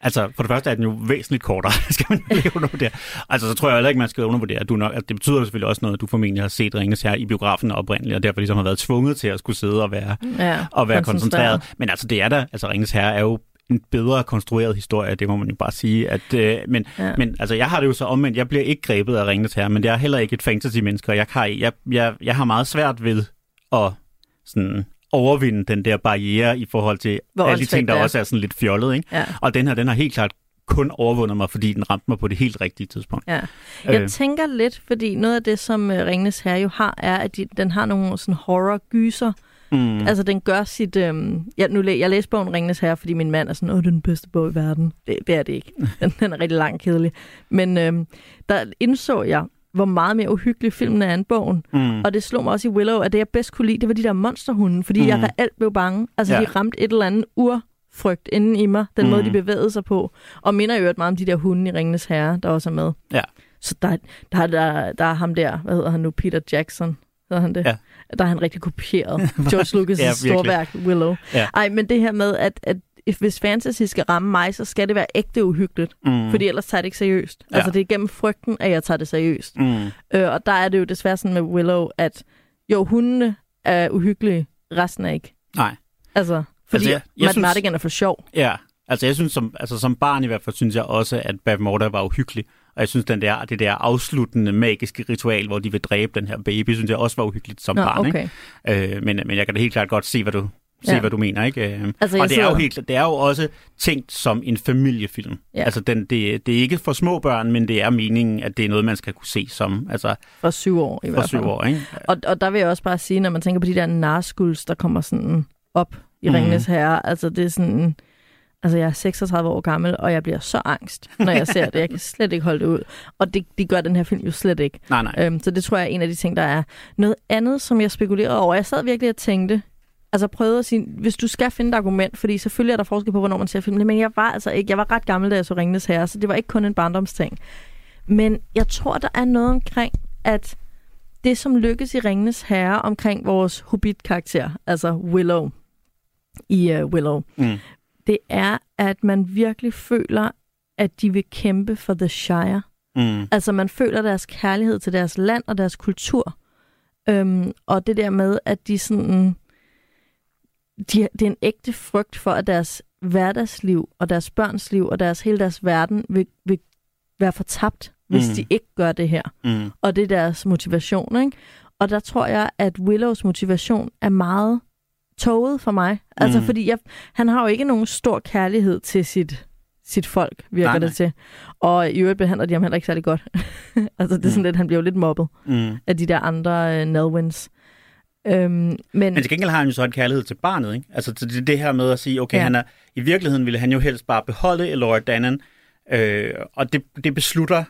Altså, for det første er den jo væsentligt kortere, skal man lige undervurdere. Altså, så tror jeg heller ikke, man skal undervurdere. At du nok, at det betyder selvfølgelig også noget, at du formentlig har set Ringens her i biografen oprindeligt, og derfor ligesom har været tvunget til at skulle sidde og være, Ja, og være koncentreret. Men altså, det er da, altså Ringens Herre er jo en bedre konstrueret historie, det må man jo bare sige. At, øh, men, Ja. men altså, jeg har det jo så omvendt. Jeg bliver ikke grebet af Ringens Herre, men det er heller ikke et fantasy-menneske, og jeg, har, jeg, jeg, jeg har meget svært ved at sådan, overvinde den der barriere i forhold til Hvor alle de ting, der er. også er sådan lidt fjollet. Ikke? Ja. Og den her, den har helt klart kun overvundet mig, fordi den ramte mig på det helt rigtige tidspunkt. Ja. Jeg Øh. tænker lidt, fordi noget af det, som øh, Ringnes Herre jo har, er, at de, den har nogle sådan horror-gyser. Mm. Altså, den gør sit... Øhm, jeg, nu, læ- jeg læste bogen Ringnes Herre, fordi min mand er sådan, åh, det er den bedste bog i verden. Det, det er det ikke. Den, den er rigtig lang kedelig. Men øhm, der indså jeg, hvor meget mere uhyggelig filmen er end bogen. Mm. Og det slog mig også i Willow, at det jeg bedst kunne lide, det var de der monsterhunde, fordi mm. jeg reelt blev bange. Altså, Ja. de ramte et eller andet urfrygt inden i mig, den mm. måde, de Mm. bevægede sig på. Og minder jo meget om de der hunde i Ringenes Herre, der også er med. Ja. Så der, der, der, der er ham der, hvad hedder han nu, Peter Jackson, hedder han det? Ja. Der er han rigtig kopieret. George Lucas' ja, virkelig. storværk, Willow. Ja. Ej, men det her med, at, at hvis fantasy skal ramme mig, så skal det være ægte uhyggeligt. Mm. Fordi ellers tager jeg det ikke seriøst. Ja. Altså, det er gennem frygten, at jeg tager det seriøst. Mm. Øh, og der er det jo desværre sådan med Willow, at jo, hundene er uhyggelige, resten er ikke. Nej. Altså, fordi jeg- jeg, jeg Matt Mardigan er for sjov. Ja, altså jeg synes som, altså som barn i hvert fald, synes jeg også, at Bavmorda var uhyggelig. Og jeg synes, den der, det der afsluttende magiske ritual, hvor de vil dræbe den her baby, synes jeg også var uhyggeligt som Nå, barn. okay. Ikke? Øh, men, men jeg kan da helt klart godt se, hvad du, se, Ja. hvad du mener. Ikke? Øh, Altså, og det er, jo helt, det er jo også tænkt som en familiefilm. Ja. Altså den, det, det er ikke for små børn, men det er meningen, at det er noget, man skal kunne se som altså, For syv år i for hvert fald. syv år. Ikke? Og, og der vil jeg også bare sige, når man tænker på de der narskuls, der kommer sådan op i. Ringenes Herre, altså det er sådan... Altså, jeg er 36 år gammel, og jeg bliver så angst, når jeg ser det. Jeg kan slet ikke holde det ud. Og det, det gør den her film jo slet ikke. Nej, nej. Øhm, så det tror jeg er en af de ting, der er. Noget andet, som jeg spekulerede over, jeg sad virkelig og tænkte, altså prøvede at sige, hvis du skal finde et argument, fordi selvfølgelig er der forskel på, hvornår man ser filmen, men jeg var altså ikke, jeg var ret gammel, da jeg så Ringenes Herre, så det var ikke kun en barndomsting. Men jeg tror, der er noget omkring, at det, som lykkes i Ringenes Herre omkring vores hobbit-karakter, altså Willow, i uh, Willow, Mm. det er, at man virkelig føler, at de vil kæmpe for The Shire. Mm. Altså, man føler deres kærlighed til deres land og deres kultur. Øhm, og det der med, at de sådan... De, det er en ægte frygt for, at deres hverdagsliv og deres børns liv og deres hele deres verden vil, vil være fortabt, hvis Mm. de ikke gør det her. Mm. Og det er deres motivation, ikke? Og der tror jeg, at Willows motivation er meget toget for mig. Altså, Mm. fordi jeg, han har jo ikke nogen stor kærlighed til sit, sit folk, virker Nej, det nej. til. Og i øvrigt behandler de ham heller ikke særlig godt. altså, det er sådan Mm. lidt, han bliver jo lidt mobbet Mm. af de der andre uh, Nelwins. Øhm, men, Men til gengæld har han jo så en kærlighed til barnet, ikke? Altså det, det her med at sige, okay, Ja. han er, i virkeligheden ville han jo helst bare beholde Elora Danan, øh, og det, det beslutter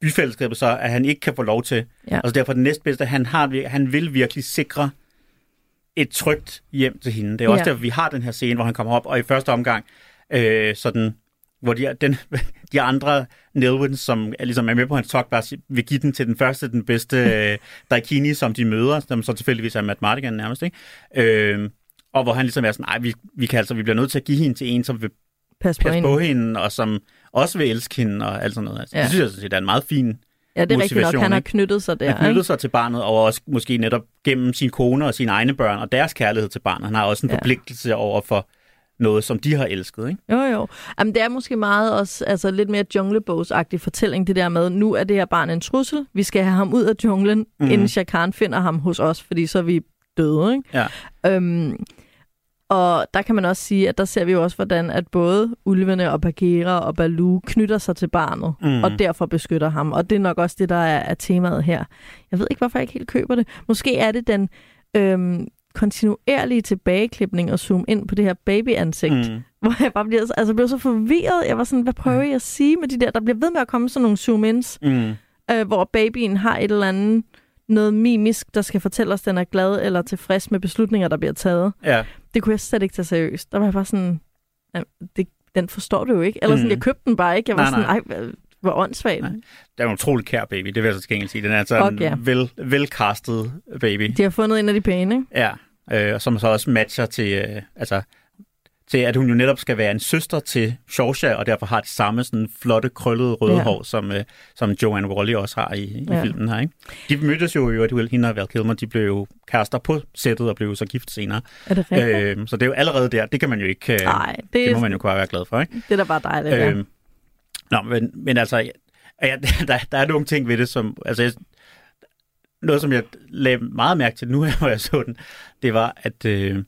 byfællesskabet så, at han ikke kan få lov til. Ja. Altså derfor det næstbedste, han, har, han vil virkelig sikre et trygt hjem til hende. Det er også Ja. derfor, vi har den her scene, hvor han kommer op, og i første omgang, øh, sådan, hvor de, den, de andre Nelwins, som er, ligesom er med på hans talk, bare vil give den til den første, den bedste øh, Daikini, som de møder, som så tilfældigvis er Matt Mardigan nærmest, ikke? Øh, og hvor han ligesom er sådan, nej, vi, vi, kan altså, vi bliver nødt til at give hende til en, som vil pas på passe hende. på hende, og som også vil elske hende, og alt sådan noget. Altså, Ja. Det synes jeg sådan set er en meget fin Ja, det er rigtigt nok. Han har ikke? knyttet sig der. han knyttede ikke? sig til barnet, og også måske netop gennem sin kone og sine egne børn, og deres kærlighed til barnet. Han har også en Ja. forpligtelse over for noget, som de har elsket. Ikke? Jo, jo. Jamen, det er måske meget også altså, lidt mere junglebogsagtig fortælling, det der med, nu er det her barn en trussel, vi skal have ham ud af junglen, mm. Inden Shere Khan finder ham hos os, fordi så er vi døde, ikke? Ja. Øhm, og der kan man også sige, at der ser vi jo også, hvordan at både ulvene og Bagheera og Baloo knytter sig til barnet, mm. Og derfor beskytter ham. Og det er nok også det, der er, er temaet her. Jeg ved ikke, hvorfor jeg ikke helt køber det. Måske er det den øhm, kontinuerlige tilbageklipning og zoom ind på det her babyansigt, mm. Mm. hvor jeg bare bliver, så- altså blev så forvirret. Jeg var sådan, hvad prøver jeg at sige med de der? Der bliver ved med at komme sådan nogle zoom-ins, Mm. øh, hvor babyen har et eller andet noget mimisk, der skal fortælle os, at den er glad eller tilfreds med beslutninger, der bliver taget. Ja. Det kunne jeg slet ikke tage seriøst. Der var jeg bare sådan, "Jamen, det, den forstår du jo ikke. Eller sådan, Mm. jeg købte den bare ikke. Jeg var Nej, sådan, nej. Ej, hvor åndssvagt. Nej. Det er en utrolig kær baby, det vil jeg så til sige. Den er altså Fuck en ja. vel, velcastet baby. De har fundet en af de pæne, ikke? Ja, øh, som så også matcher til, øh, altså, til, at hun jo netop skal være en søster til Shawsha, og derfor har det samme sådan flotte, krøllede røde Ja. hår, som, øh, som Joanne Wally også har i, i Ja. filmen her. Ikke? De mødtes jo i øvrigt, hende og Val Kilmer, de blev jo kærester på sættet og blev jo så gift senere. Er det rigtigt? Øh, så det er jo allerede der, det kan man jo ikke, øh, Nej, det, det må man jo kunne være glad for, ikke? det er da bare dejligt. Ja. Nå, men, men altså, ja, ja, der, der er nogle ting ved det, som, altså, jeg, noget, som jeg lagde meget mærke til nu, hvor jeg så den, det var, at, øh,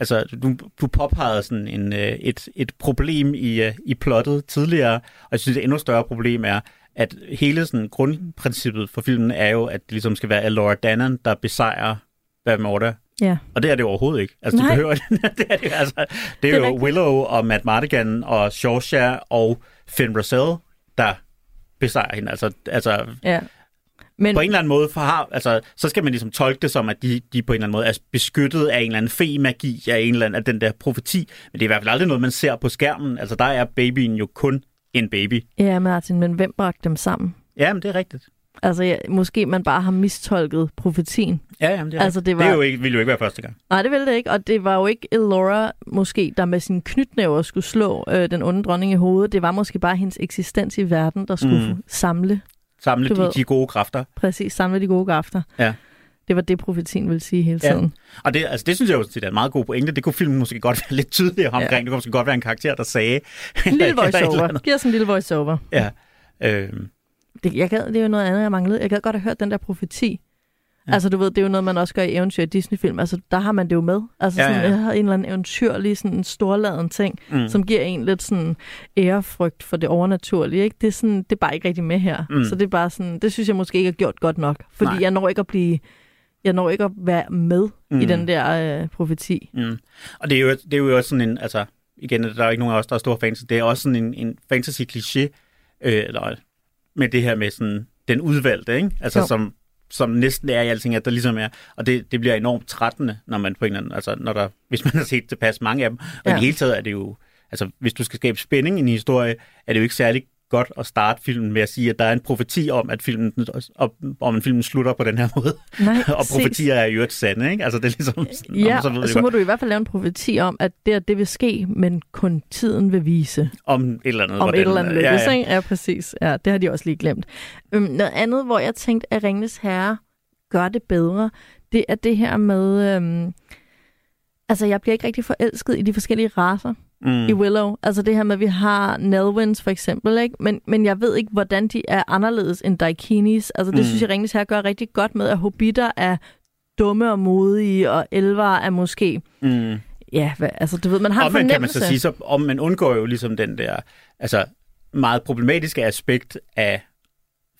altså, du, du påpegede sådan en, øh, et, et problem i, øh, i plottet tidligere, og jeg synes, et endnu større problem er, at hele sådan grundprincippet for filmen er jo, at det ligesom skal være Laura Dannon, der besejrer Bermuda. Ja. Og det er det overhovedet ikke. Altså, Nej. det behøver det. er det, altså, det er, Det er jo rigtigt. Willow og Matt Mardigan og Shawsha og Finn Russell, der besejrer hende. Altså, altså ja. Men, på en eller anden måde, for har, altså, så skal man ligesom tolke det som, at de, de på en eller anden måde er beskyttet af en eller anden fe-magi, af en eller anden af den der profeti. Men det er i hvert fald aldrig noget, man ser på skærmen. Altså, der er babyen jo kun en baby. ja, Martin, men hvem bragte dem sammen? Ja, men det er rigtigt. Altså, ja, måske man bare har mistolket profetien. Ja, jamen, det er Altså, det var- det er jo ikke, ville jo ikke være første gang. Nej, det ville det ikke. Og det var jo ikke Elora, måske, der med sin knytnæver skulle slå øh, den onde dronning i hovedet. Det var måske bare hendes eksistens i verden, der skulle Mm. samle, Samle de, ved. de gode kræfter. præcis, samle de gode kræfter. Ja. Det var det, profetien ville sige hele Ja. tiden. Og det, altså, det synes jeg jo det er en meget god pointe. Det kunne filmen måske godt være lidt tydeligere omkring. Ja. Det kunne måske godt være en karakter, der sagde... En lille voice-over. Giv os en lille voice-over. Ja. Øhm, Det, jeg gad, det er jo noget andet, jeg manglede. Jeg gad godt have hørt den der profeti. Ja. Altså, du ved, det er jo noget, man også gør i eventyr i Disney-film. Altså, der har man det jo med. Altså, Ja, sådan, ja. Jeg har en eller anden eventyrlig, sådan en storladen ting, mm. som giver en lidt sådan ærefrygt for det overnaturlige. Ikke? Det, er sådan, det er bare ikke rigtig med her. Mm. Så det er bare sådan, det synes jeg måske ikke er gjort godt nok. Fordi Nej. jeg når ikke at blive, jeg når ikke at være med mm. i den der øh, profeti. Mm. Og det er, jo, det er jo også sådan en, altså, igen, der er ikke nogen af os, der er store fans, det er også sådan en, en fantasy-kliché, øh, eller, med det her med sådan, den udvalgte, ikke? Altså, Jo. som, som næsten er i alting, at der ligesom er, og det, det bliver enormt trættende, når man på en eller anden, altså, når der, hvis man har set tilpas mange af dem, og ja. i det hele taget er det jo, altså, hvis du skal skabe spænding i en historie, er det jo ikke særlig godt at starte filmen med at sige, at der er en profeti om, at filmen, om, en film slutter på den her måde. Nej, og profetier er jo et sande, ikke? Altså, det er ligesom... sådan, Ja, så ved så godt, må du i hvert fald lave en profeti om, at det, og det vil ske, men kun tiden vil vise. om et eller andet. om et hvordan- eller andet lykkes, ja, ja. ikke? Ja, præcis. Ja, det har de også lige glemt. Øhm, noget andet, hvor jeg tænkte, at Ringnes Herre gør det bedre, det er det her med... Øhm, altså, jeg bliver ikke rigtig forelsket i de forskellige raser Mm. i Willow. Altså det her med, at vi har Nelwins for eksempel, ikke? Men, men jeg ved ikke, hvordan de er anderledes end Daikinis. Altså det Mm. synes jeg, Ringnes Herre gør rigtig godt med, at hobitter er dumme og modige, og elver er måske... Mm. Ja, hvad, altså du ved, man har en Omvendt kan man fornemmelse. så sige, så om man undgår jo ligesom den der altså meget problematiske aspekt af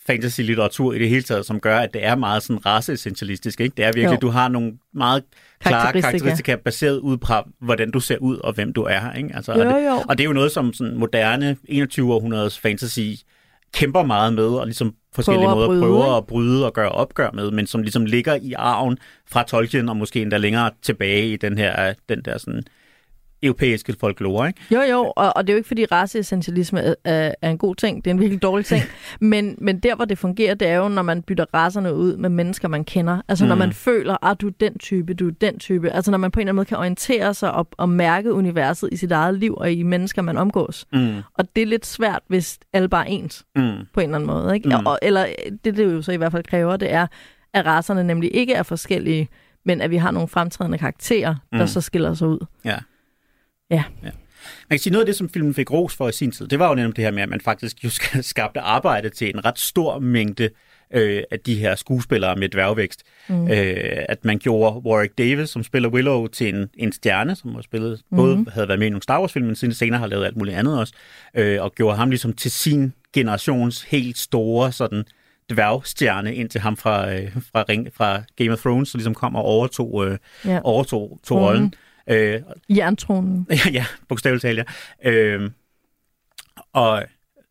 fantasy-litteratur i det hele taget, som gør, at det er meget sådan raceessentialistisk. Ikke? Det er virkelig, Jo. at du har nogle meget klare Karakteristika. karakteristika baseret ud på, hvordan du ser ud og hvem du er. Ikke? Altså, og, Jo, det, jo. og det er jo noget, som sådan moderne 21-århundredes fantasy kæmper meget med, og ligesom forskellige Prøver at måder bryde, prøver at bryde og gøre opgør med, men som ligesom ligger i arven fra Tolkien, og måske endda længere tilbage i den her den der sådan europæiske folklore, ikke? Jo, jo, og, og det er jo ikke, fordi raceessentialisme er, er, er en god ting. Det er en virkelig dårlig ting. men, men der, hvor det fungerer, det er jo, når man bytter racerne ud med mennesker, man kender. Altså, mm. når man føler, at du er den type, du er den type. Altså, når man på en eller anden måde kan orientere sig og, og mærke universet i sit eget liv og i mennesker, man omgås. Mm, Og det er lidt svært, hvis alle bare er ens mm, på en eller anden måde. Ikke? Mm. Og, eller det, det jo så i hvert fald kræver, det er, at racerne nemlig ikke er forskellige, men at vi har nogle fremtrædende karakterer, der Mm. så skiller sig ud. ja. Ja. ja. Man kan sige, noget af det, som filmen fik ros for i sin tid, det var jo netop det her med, at man faktisk jo sk- skabte arbejde til en ret stor mængde øh, af de her skuespillere med dværgvækst. Mm. Øh, at man gjorde Warwick Davis, som spiller Willow, til en, en stjerne, som har spillet, mm. både havde været med i nogle Star Wars-film, men siden senere har lavet alt muligt andet også, øh, og gjorde ham ligesom til sin generations helt store sådan dværgstjerne ind til ham fra, øh, fra, Ring, fra Game of Thrones, så ligesom kom og overtog, øh, Ja. overtog tog Tronen. rollen. Øh, Jerntronen. Ja, ja bogstaveligt talt, ja. Øhm, og,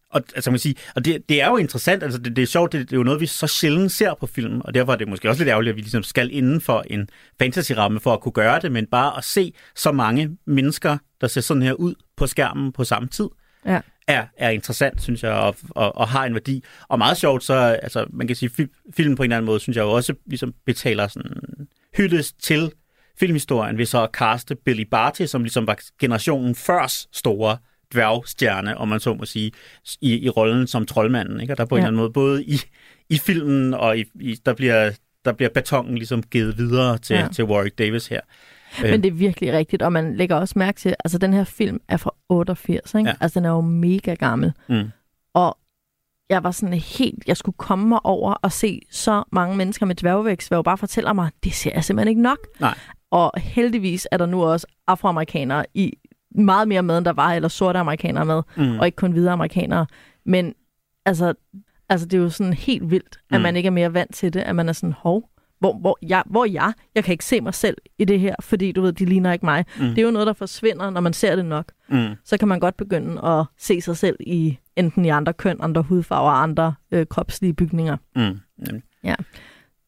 og altså man kan sige, og det, det er jo interessant, altså det, det er sjovt, det, det er jo noget, vi så sjældent ser på film, og derfor er det måske også lidt ærgerligt, at vi ligesom skal inden for en fantasy-ramme for at kunne gøre det, men bare at se så mange mennesker, der ser sådan her ud på skærmen på samme tid, Ja. er, er interessant, synes jeg, og, og, og har en værdi. Og meget sjovt, så altså, man kan sige, fi- filmen på en eller anden måde, synes jeg jo også ligesom betaler sådan hyldest til filmhistorien ved så at kaste Billy Barty, som ligesom var generationen førs store dværgstjerne, om man så må sige, i, i rollen som troldmanden. Ikke? Og der på ja. en eller anden måde, både i, i filmen og i, i, der, bliver, der bliver batongen ligesom givet videre til, ja. til Warwick Davis her. Men øh. det er virkelig rigtigt, og man lægger også mærke til, altså den her film er fra 88, ikke? Ja. Altså den er jo mega gammel. Mm. Og jeg var sådan helt, jeg skulle komme mig over og se så mange mennesker med dværgvækst, hvor bare fortæller mig, det ser jeg simpelthen ikke nok. Nej. Og heldigvis er der nu også afroamerikanere i meget mere med, end der var, eller sorte amerikanere med, mm. og ikke kun hvide amerikanere. Men altså, altså, det er jo sådan helt vildt, at mm. man ikke er mere vant til det, at man er sådan, hov, hvor, hvor, jeg, hvor jeg, jeg kan ikke se mig selv i det her, fordi du ved, de ligner ikke mig. Mm. Det er jo noget, der forsvinder, når man ser det nok. Mm. Så kan man godt begynde at se sig selv i enten i andre køn, andre hudfarver og andre øh, kropslige bygninger. Mm. Mm. Ja.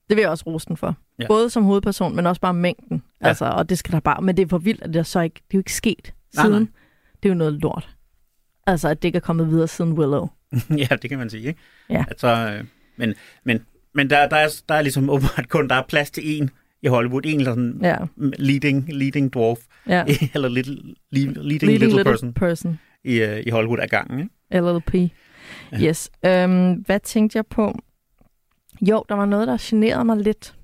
Det vil jeg også rose den for. Ja. Både som hovedperson, men også bare mængden. Ja. Altså, og det skal der bare... Men det er for vildt, at det, så ikke, det er jo ikke sket siden. Nej, nej. Det er jo noget lort. Altså, at det ikke er kommet videre siden Willow. ja, det kan man sige, ikke? Ja. Altså, øh, men, men men der, der, er, der er ligesom åbenbart kun, der er plads til en i Hollywood, en eller sådan ja. leading, leading dwarf, ja. eller little, leading, leading little, little person, person. I, uh, i Hollywood af gangen. Ikke? LLP. Ja. Yes. Um, hvad tænkte jeg på? Jo, der var noget, der generede mig lidt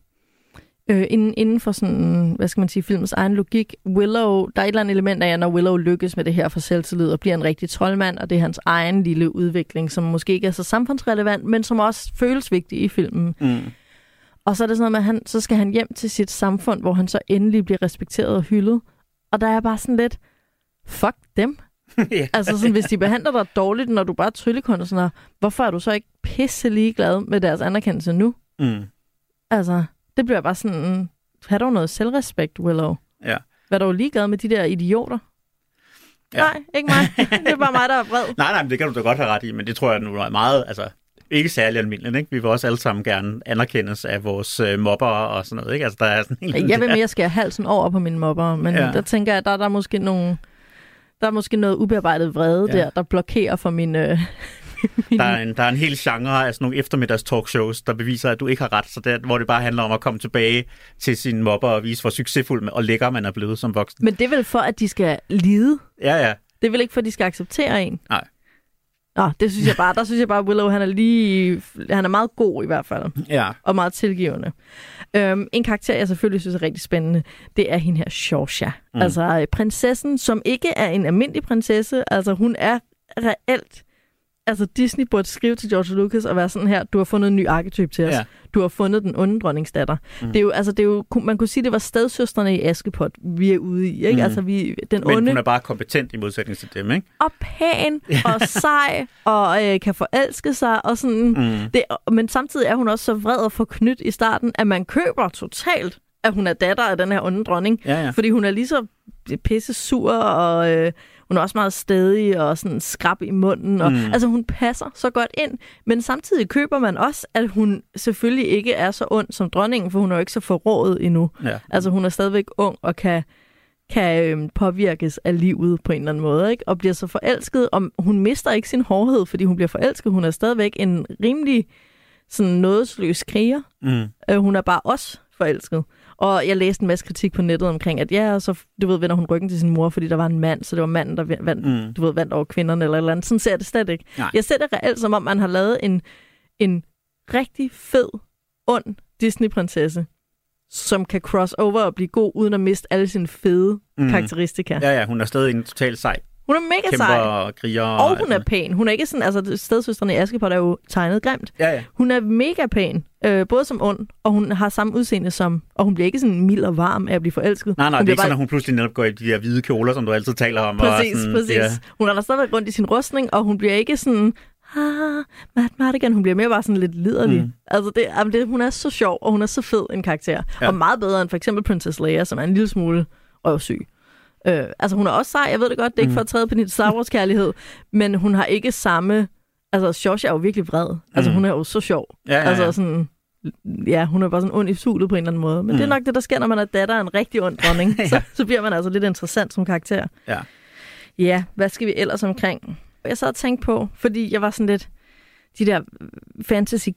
øh, inden, inden for sådan, hvad skal man sige, filmens egen logik. Willow, der er et eller andet element af, når Willow lykkes med det her for selvtillid og bliver en rigtig troldmand, og det er hans egen lille udvikling, som måske ikke er så samfundsrelevant, men som også føles vigtig i filmen. Mm. Og så er det sådan noget med, at han, så skal han hjem til sit samfund, hvor han så endelig bliver respekteret og hyldet. Og der er bare sådan lidt, fuck dem. yeah. Altså sådan, hvis de behandler dig dårligt, når du bare er tryllekunstner, hvorfor er du så ikke pisse ligeglad med deres anerkendelse nu? Mm. Altså, det bliver bare sådan, har du noget selvrespekt, Willow? Ja. Er du ligeglad med de der idioter? Ja. Nej, ikke mig. det er bare mig, der er vred. nej, nej, men det kan du da godt have ret i, men det tror jeg nu er meget, altså ikke særlig almindeligt. Ikke? Vi vil også alle sammen gerne anerkendes af vores øh, mobber og sådan noget. Ikke? Altså, der er sådan en jeg vil mere skære halsen over på mine mobber, men ja. der tænker jeg, at der, der er måske nogle... Der er måske noget ubearbejdet vrede ja. der, der blokerer for min, øh, der, er en, der er en hel genre af sådan nogle eftermiddags talkshows, der beviser, at du ikke har ret, så det, hvor det bare handler om at komme tilbage til sin mobber og vise, hvor succesfuld og lækker man er blevet som voksen. Men det er vel for, at de skal lide? Ja, ja. Det er vel ikke for, at de skal acceptere en? Nej. Nå, det synes jeg bare, der synes jeg bare, at Willow, han er lige, han er meget god i hvert fald. Ja. Og meget tilgivende. Um, en karakter, jeg selvfølgelig synes er rigtig spændende, det er hende her, Shorsha. Mm. Altså prinsessen, som ikke er en almindelig prinsesse. Altså hun er reelt altså Disney burde skrive til George Lucas og være sådan her, du har fundet en ny arketyp til os. Ja. Du har fundet den onde dronningsdatter. Mm. Det er jo, altså, det er jo, man kunne sige, det var stedsøstrene i Askepot, vi er ude i. Ikke? Mm. Altså, vi, den Men onde... hun er bare kompetent i modsætning til dem, ikke? Og pæn, og sej, og øh, kan forelske sig, og sådan. Mm. Det, men samtidig er hun også så vred og forknyt i starten, at man køber totalt, at hun er datter af den her onde dronning. Ja, ja. Fordi hun er lige så pisse sur, og... Øh, hun er også meget stedig og sådan skrab i munden. Og, mm. Altså, hun passer så godt ind. Men samtidig køber man også, at hun selvfølgelig ikke er så ond som dronningen, for hun er jo ikke så forrådet endnu. Ja. Altså, hun er stadigvæk ung og kan kan øhm, påvirkes af livet på en eller anden måde, ikke? og bliver så forelsket, og hun mister ikke sin hårdhed, fordi hun bliver forelsket. Hun er stadigvæk en rimelig sådan nådesløs kriger. Mm. Øh, hun er bare også forelsket. Og jeg læste en masse kritik på nettet omkring, at ja, så du ved, vender hun ryggen til sin mor, fordi der var en mand, så det var manden, der vandt, mm. du ved, vandt over kvinderne eller eller andet. Sådan ser jeg det slet ikke. Nej. Jeg ser det reelt, som om man har lavet en, en rigtig fed, ond Disney-prinsesse, som kan cross over og blive god, uden at miste alle sine fede mm. karakteristika. Ja, ja, hun er stadig en total sej hun er mega Kæmper sej. og kriger. Og hun er pæn. Hun er ikke sådan, altså stedsøstrene i Askepot er jo tegnet grimt. Ja, ja. Hun er mega pæn, øh, både som ond, og hun har samme udseende som, og hun bliver ikke sådan mild og varm af at blive forelsket. Nej, nej, hun det er ikke bare... sådan, at hun pludselig netop går i de der hvide kjoler, som du altid taler om. Præcis, og sådan, præcis. Ja. Hun er der stadigvæk rundt i sin rustning, og hun bliver ikke sådan, ah, Matt Mardigan, hun bliver mere bare sådan lidt liderlig. Mm. Altså, det, altså det, hun er så sjov, og hun er så fed en karakter. Ja. Og meget bedre end for eksempel Princess Leia, som er en lille smule røvsyg. Øh, altså, hun er også sej. Jeg ved det godt, det er ikke mm. for at træde på din Star Wars-kærlighed, men hun har ikke samme... Altså, Josh er jo virkelig vred. Altså, mm. hun er jo så sjov. Ja, ja, ja. Altså, sådan... Ja, hun er bare sådan ond i sulet på en eller anden måde. Men mm. det er nok det, der sker, når man er datter af en rigtig ond dronning. ja. så, så bliver man altså lidt interessant som karakter. Ja. Ja, hvad skal vi ellers omkring? Jeg sad og tænkte på, fordi jeg var sådan lidt... De der fantasy,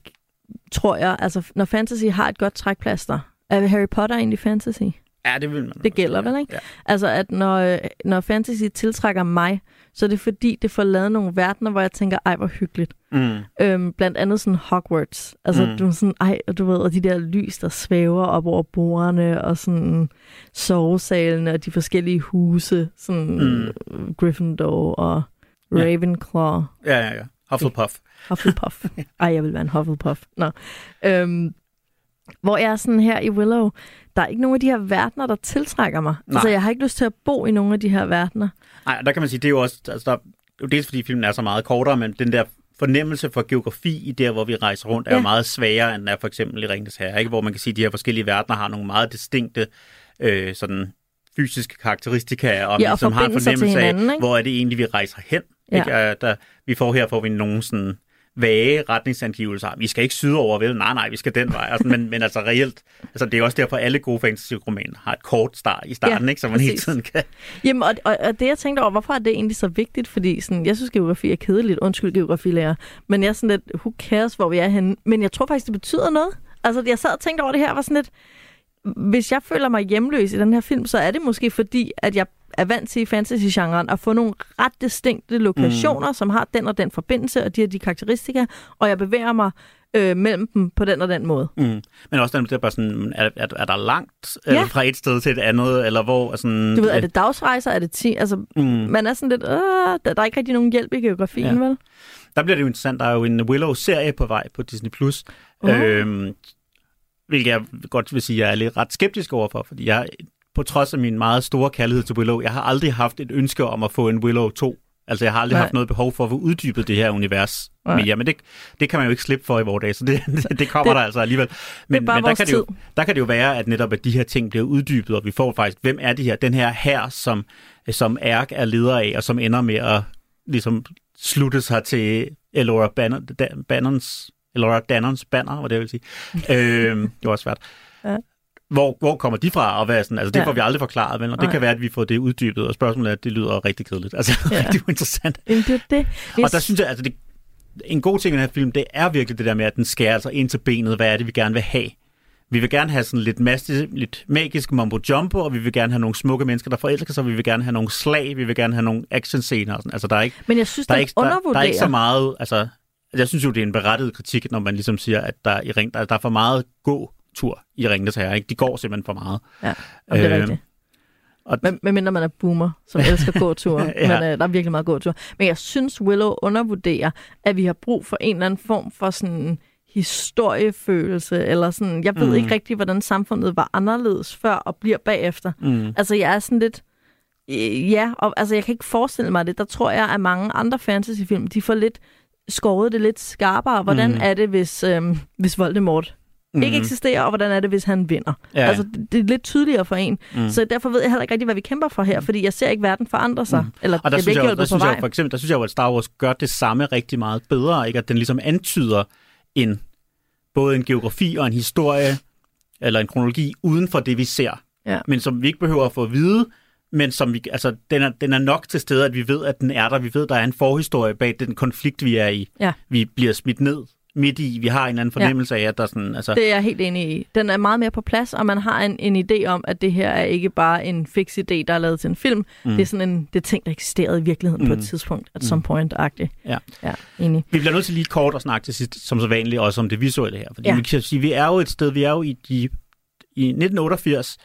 tror jeg, altså når fantasy har et godt trækplaster, er Harry Potter egentlig fantasy? Ja, det vil man. Det gælder vel, ikke? Ja. Altså, at når, øh, når fantasy tiltrækker mig, så er det fordi, det får lavet nogle verdener, hvor jeg tænker, ej, hvor hyggeligt. Mm. Øhm, blandt andet sådan Hogwarts. Altså, mm. du, er sådan, ej, du ved, og de der lys, der svæver op over bordene, og sådan sovesalene, og de forskellige huse, sådan mm. Gryffindor og Ravenclaw. Ja, ja, ja. Hufflepuff. Hufflepuff. Ej, jeg vil være en Hufflepuff. Nå. Øhm, hvor jeg er sådan her i Willow, der er ikke nogen af de her verdener, der tiltrækker mig. Nej. Altså, jeg har ikke lyst til at bo i nogle af de her verdener. Nej, der kan man sige, det er jo også, altså, der, jo dels fordi filmen er så meget kortere, men den der fornemmelse for geografi i der, hvor vi rejser rundt, er ja. jo meget sværere, end er for eksempel i Ringens Herre, ikke? hvor man kan sige, at de her forskellige verdener har nogle meget distinkte øh, sådan fysiske karakteristika, og, ja, og som har en fornemmelse hinanden, af, hvor er det egentlig, vi rejser hen. Ja. Ikke? Der, vi får her får vi nogle sådan vage retningsangivelser. Vi skal ikke sydover, vel? Nej, nej, vi skal den vej. Altså, men, men altså reelt, altså, det er også derfor, alle gode fantasy-romaner har et kort start i starten, ja, ikke? så man præcis. hele tiden kan... Jamen, og, og, og, det jeg tænkte over, hvorfor er det egentlig så vigtigt? Fordi sådan, jeg synes, geografi er kedeligt. Undskyld, geografilærer. Men jeg er sådan lidt, who cares, hvor vi er henne? Men jeg tror faktisk, det betyder noget. Altså, jeg sad og tænkte over det her, var sådan lidt, hvis jeg føler mig hjemløs i den her film, så er det måske fordi, at jeg er vant til i fantasy-genren at få nogle ret distinkte lokationer, mm. som har den og den forbindelse, og de har de karakteristika, og jeg bevæger mig øh, mellem dem på den og den måde. Mm. Men også den der bare sådan, er, er, er der langt ja. øh, fra et sted til et andet, eller hvor? Sådan, du ved, er det dagsrejser, er det ti? Altså, mm. man er sådan lidt, øh, der, der er ikke rigtig nogen hjælp i geografien, ja. vel? Der bliver det jo interessant, der er jo en Willow-serie på vej på Disney+. Plus, uh-huh. øhm, hvilket jeg godt vil sige, jeg er lidt ret skeptisk overfor, fordi jeg på trods af min meget store kærlighed til Willow, jeg har aldrig haft et ønske om at få en Willow 2. Altså, jeg har aldrig Nej. haft noget behov for at få uddybet det her univers Nej. mere, men det, det kan man jo ikke slippe for i vores dage, så det, det, det kommer det, der altså alligevel. Men, men der, kan det jo, der kan det jo være, at netop at de her ting bliver uddybet, og vi får faktisk, hvem er de her, den her her, som, som Erk er leder af, og som ender med at ligesom slutte sig til Elora Bannons, Elora Dannons banner, hvad det vil sige. øh, det var svært. Ja hvor, hvor kommer de fra, og hvad er sådan, altså det ja. får vi aldrig forklaret, men og det Nej. kan være, at vi får det uddybet, og spørgsmålet er, at det lyder rigtig kedeligt, altså ja. rigtig uinteressant. Jamen, det det. Hvis... Og der synes jeg, altså det, en god ting i den her film, det er virkelig det der med, at den skærer altså ind til benet, hvad er det, vi gerne vil have. Vi vil gerne have sådan lidt, masse, lidt magisk mumbo jumbo, og vi vil gerne have nogle smukke mennesker, der forelsker sig, vi vil gerne have nogle slag, vi vil gerne have nogle actionscener. Og sådan. Altså, der er ikke, Men jeg synes, der er ikke, der, der, er ikke så meget, altså, jeg synes jo, det er en berettiget kritik, når man ligesom siger, at der i ring, der, der er for meget gå tur i Ringnes Herre. Ikke? De går simpelthen for meget. Ja, og det er øh, rigtigt. Og men, men mindre man er boomer, som elsker gåture. ja. Men øh, der er virkelig meget gåture. Men jeg synes, Willow undervurderer, at vi har brug for en eller anden form for sådan historiefølelse, eller sådan, jeg ved mm. ikke rigtig, hvordan samfundet var anderledes før og bliver bagefter. Mm. Altså, jeg er sådan lidt, ja, og, altså, jeg kan ikke forestille mig det. Der tror jeg, at mange andre fantasyfilm, de får lidt skåret det lidt skarpere. Hvordan mm. er det, hvis, øhm, hvis Voldemort mm. ikke eksisterer, og hvordan er det, hvis han vinder. Ja. Altså, det er lidt tydeligere for en. Mm. Så derfor ved jeg heller ikke rigtig, hvad vi kæmper for her, fordi jeg ser ikke verden forandre sig. Mm. Eller og der synes, jeg, der, synes jeg, for eksempel, der synes jeg jo, at Star Wars gør det samme rigtig meget bedre, ikke? at den ligesom antyder en både en geografi og en historie, eller en kronologi, uden for det, vi ser. Ja. Men som vi ikke behøver at få at vide, men som vi, altså, den, er, den er nok til stede, at vi ved, at den er der. Vi ved, der er en forhistorie bag den konflikt, vi er i. Ja. Vi bliver smidt ned midt i. Vi har en eller anden fornemmelse ja. af, at der sådan... Altså... Det er jeg helt enig i. Den er meget mere på plads, og man har en, en idé om, at det her er ikke bare en fix idé, der er lavet til en film. Mm. Det er sådan en det er ting, der eksisterede i virkeligheden mm. på et mm. tidspunkt, at mm. some point-agtigt. Ja. ja, enig. Vi bliver nødt til lige kort at snakke til sidst, som så vanligt, også om det visuelle her. Fordi ja. vi kan sige, vi er jo et sted, vi er jo i, de, i 1988,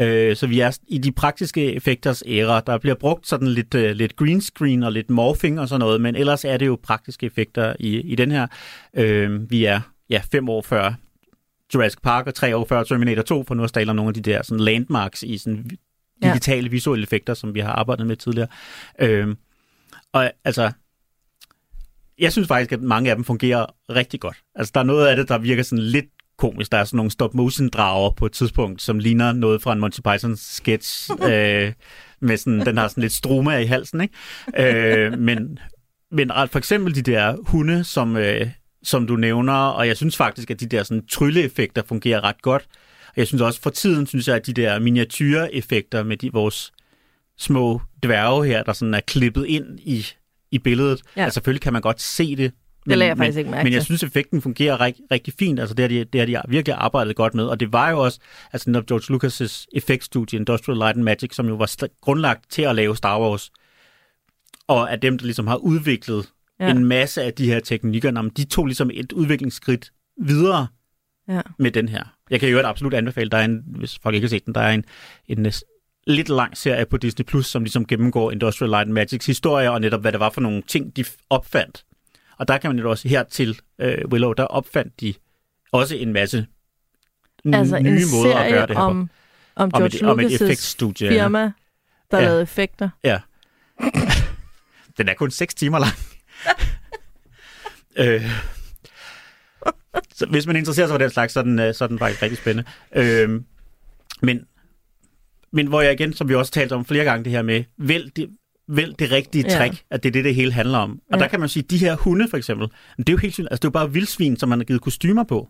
Øh, så vi er i de praktiske effekters æra. Der bliver brugt sådan lidt, uh, lidt green screen og lidt morphing og sådan noget, men ellers er det jo praktiske effekter i, i den her. Øh, vi er ja, fem år før Jurassic Park og tre år før Terminator 2, for nu at tale om nogle af de der sådan landmarks i sådan digitale ja. visuelle effekter, som vi har arbejdet med tidligere. Øh, og altså, jeg synes faktisk, at mange af dem fungerer rigtig godt. Altså, der er noget af det, der virker sådan lidt komisk. Der er sådan nogle stop-motion-drager på et tidspunkt, som ligner noget fra en Monty Python-sketch, øh, med sådan, den har sådan lidt stroma i halsen, ikke? Øh, men, men for eksempel de der hunde, som, øh, som du nævner, og jeg synes faktisk, at de der sådan trylleeffekter fungerer ret godt. Og jeg synes også, for tiden synes jeg, at de der miniatyreffekter med de, vores små dværge her, der sådan er klippet ind i, i billedet, ja. altså selvfølgelig kan man godt se det Det lagde jeg men, faktisk ikke mærke Men jeg synes, effekten fungerer rigtig, rigtig fint. Altså, det har, de, det har de virkelig arbejdet godt med. Og det var jo også, altså når George Lucas' effektstudie, Industrial Light and Magic, som jo var grundlagt til at lave Star Wars, og af dem, der ligesom har udviklet Ja. en masse af de her teknikker, nå, men de tog ligesom et udviklingsskridt videre Ja. med den her. Jeg kan jo absolut anbefale, der er en, hvis folk ikke har set den, der er en, en næs- lidt lang serie på Disney+, Plus, som ligesom gennemgår Industrial Light and Magics historie, og netop hvad det var for nogle ting, de opfandt. Og der kan man jo også her til øh, Willow, der opfandt de også en masse Altså nye en måder at gøre det her på. om, om Om George et, om et Lucas' effektstudie. firma, der Ja. lavede effekter. Ja. Den er kun 6 timer lang. øh, så hvis man interesserer sig for den slags, så er den, øh, så er den faktisk rigtig spændende. Øh, men, men hvor jeg igen, som vi også talt om flere gange, det her med, vælg det, vælg det rigtige Ja. trick, at det er det, det hele handler om. Og Ja. der kan man sige, de her hunde for eksempel, det er jo helt sygt, altså det er jo bare vildsvin, som man har givet kostymer på.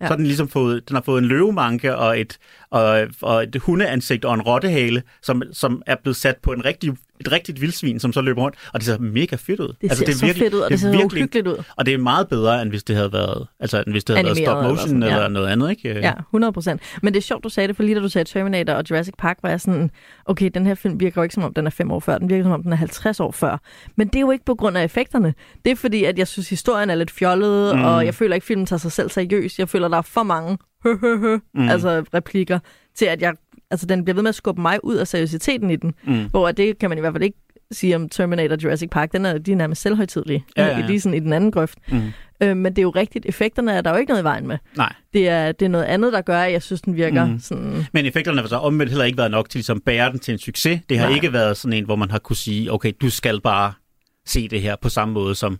Ja. Så har den ligesom fået, den har fået en løvemanke og et, og, og et hundeansigt og en rottehale, som, som er blevet sat på en rigtig, et rigtigt vildsvin, som så løber rundt. Og det ser mega fedt ud. Det ser så fedt ud, og det, ser virkelig, uhyggeligt ud. Og det er meget bedre, end hvis det havde været, altså, end hvis det havde været Animeret stop eller motion sådan, eller, ja. eller noget andet. Ikke? Ja, 100 procent. Men det er sjovt, du sagde det, for lige da du sagde Terminator og Jurassic Park, var jeg sådan, okay, den her film virker jo ikke som om, den er fem år før, den virker som om, den er 50 år før. Men det er jo ikke på grund af effekterne. Det er fordi, at jeg synes, historien er lidt fjollet. Mm. og jeg føler ikke, filmen tager sig selv seriøst. Jeg føler, der er for mange hø, hø, hø, mm. altså replikker, til at jeg, altså den bliver ved med at skubbe mig ud af seriøsiteten i den. Mm. Hvor det kan man i hvert fald ikke sige om Terminator Jurassic Park. Den er, de er nærmest selvhøjtidlige. Ja, ja, ja. Lige sådan i den anden grøft. Mm. Øh, men det er jo rigtigt. Effekterne er der jo ikke noget i vejen med. Nej. Det er, det er noget andet, der gør, at jeg synes, den virker mm. Sådan... Men effekterne har så omvendt heller ikke været nok til ligesom, at bære den til en succes. Det har. Nej. ikke været sådan en, hvor man har kunne sige, okay, du skal bare se det her på samme måde som,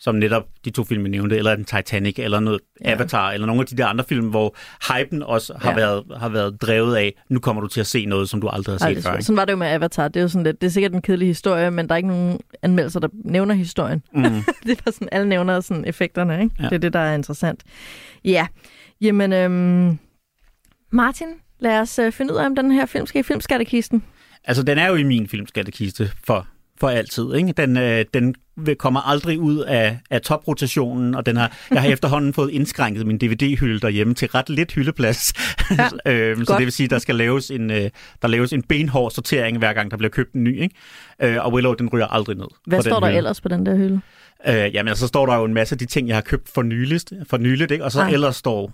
som netop de to film, vi nævnte, eller en Titanic, eller noget Ja. Avatar, eller nogle af de der andre film, hvor hypen også har, Ja. været, har været drevet af, nu kommer du til at se noget, som du aldrig har Ej, set det, før. Ikke? sådan var det jo med Avatar. Det er jo sådan lidt, det er sikkert en kedelig historie, men der er ikke nogen anmeldelser, der nævner historien. Mm. det er sådan, alle nævner sådan effekterne, ikke? Ja. Det er det, der er interessant. Ja, jamen, øhm, Martin, lad os øh, finde ud af, om den her film skal i filmskattekisten. Altså, den er jo i min filmskattekiste for, for altid. Ikke? Den, øh, den kommer aldrig ud af, af toprotationen, og den har, jeg har efterhånden fået indskrænket min DVD-hylde derhjemme til ret lidt hyldeplads. Ja, øhm, så det vil sige, der skal laves en, øh, der laves en benhård sortering, hver gang der bliver købt en ny. Ikke? Øh, og Willow, den ryger aldrig ned. Hvad står der hylde. ellers på den der hylde? Øh, jamen, så står der jo en masse af de ting, jeg har købt for nyligt, for nyligt ikke? og så Ej. ellers står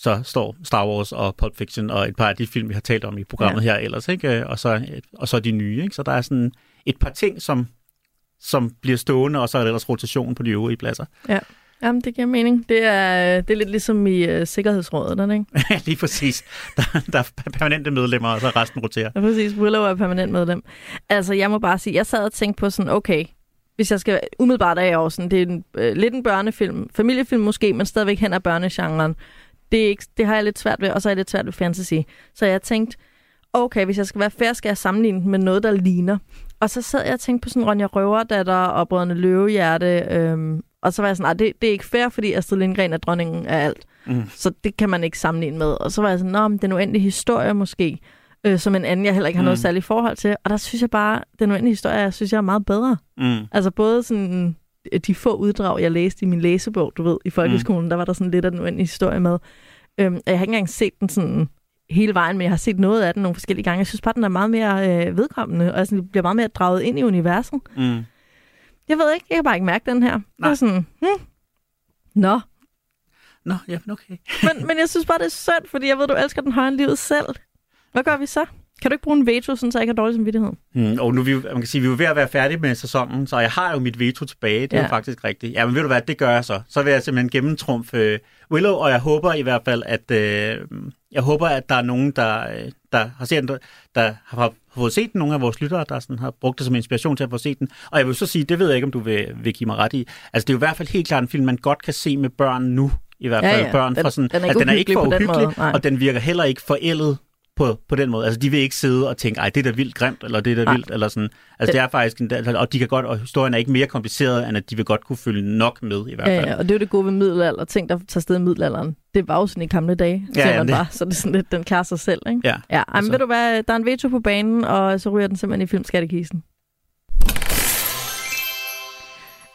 så står Star Wars og Pulp Fiction og et par af de film, vi har talt om i programmet ja. her ellers, ikke? Og, så, og så de nye. Ikke? Så der er sådan et par ting, som, som bliver stående, og så er der ellers rotation på de øvrige pladser. Jamen, det giver mening. Det er, det er lidt ligesom i uh, Sikkerhedsrådet, er det ikke? Ja, Lige præcis. Der, der er permanente medlemmer, og så resten roterer. Ja, præcis. Willow er permanent medlem. Altså, jeg må bare sige, jeg sad og tænkte på sådan, okay, hvis jeg skal umiddelbart jeg jo sådan, det er en, øh, lidt en børnefilm, familiefilm måske, men stadigvæk hen af børnegenren. Det, er ikke, det har jeg lidt svært ved, og så er jeg lidt svært ved fantasy. Så jeg tænkte, okay, hvis jeg skal være fair, skal jeg sammenligne den med noget, der ligner. Og så sad jeg og tænkte på sådan Ronja Røverdatter og Brødrene Løvehjerte, øhm, og så var jeg sådan, nej, det, det er ikke fair, fordi Astrid Lindgren er dronningen af alt. Mm. Så det kan man ikke sammenligne med. Og så var jeg sådan, nå, men den uendelige historie måske, øh, som en anden, jeg heller ikke har noget Mm. særligt forhold til. Og der synes jeg bare, den uendelige historie, jeg synes jeg er meget bedre. Mm. Altså både sådan øh, de få uddrag, jeg læste i min læsebog, du ved, i folkeskolen, mm. der var der sådan lidt af den uendelige historie med. Øhm, og jeg har ikke engang set den sådan hele vejen, men jeg har set noget af den nogle forskellige gange. Jeg synes bare, den er meget mere øh, vedkommende, og sådan, bliver meget mere draget ind i universet. Mm. Jeg ved ikke, jeg kan bare ikke mærke den her. Jeg er Nej. sådan, hmm. Nå, Nå, ja, okay. men, men jeg synes bare, det er synd, fordi jeg ved, du elsker den højere livet selv. Hvad gør vi så? Kan du ikke bruge en veto, sådan, så jeg ikke har dårlig samvittighed? Mm, og nu er vi, man kan sige, vi er ved at være færdige med sæsonen, så jeg har jo mit veto tilbage. Det er Ja. jo faktisk rigtigt. Ja, men ved du hvad, det gør jeg så. Så vil jeg simpelthen gennemtrumfe uh, Willow, og jeg håber i hvert fald, at uh, jeg håber, at der er nogen, der, øh, der har set den, der har, fået set den, nogle af vores lyttere, der sådan har brugt det som inspiration til at få set den. Og jeg vil så sige, det ved jeg ikke, om du vil, vil give mig ret i. Altså, det er jo i hvert fald helt klart en film, man godt kan se med børn nu. I hvert Ja, fald ja. børn Den- fra sådan, den er ikke altså, den er ikke for på den uhyggelig, og den virker heller ikke forældet på, på den måde. Altså, de vil ikke sidde og tænke, ej, det er da vildt grimt, eller det er da Nej. vildt, eller sådan. Altså, det er faktisk, en, og de kan godt, og historien er ikke mere kompliceret, end at de vil godt kunne følge nok med, i hvert Ja, fald. ja, og det er jo det gode ved middelalder. Ting, der tager sted i middelalderen. Det var jo sådan i gamle dage, Ja, ja, ja, man det- bare. Så det er sådan lidt, den klarer sig selv, ikke? Ja. Ja, ej, men Altså. ved du hvad, der er en veto på banen, og så ryger den simpelthen i filmskattekisten.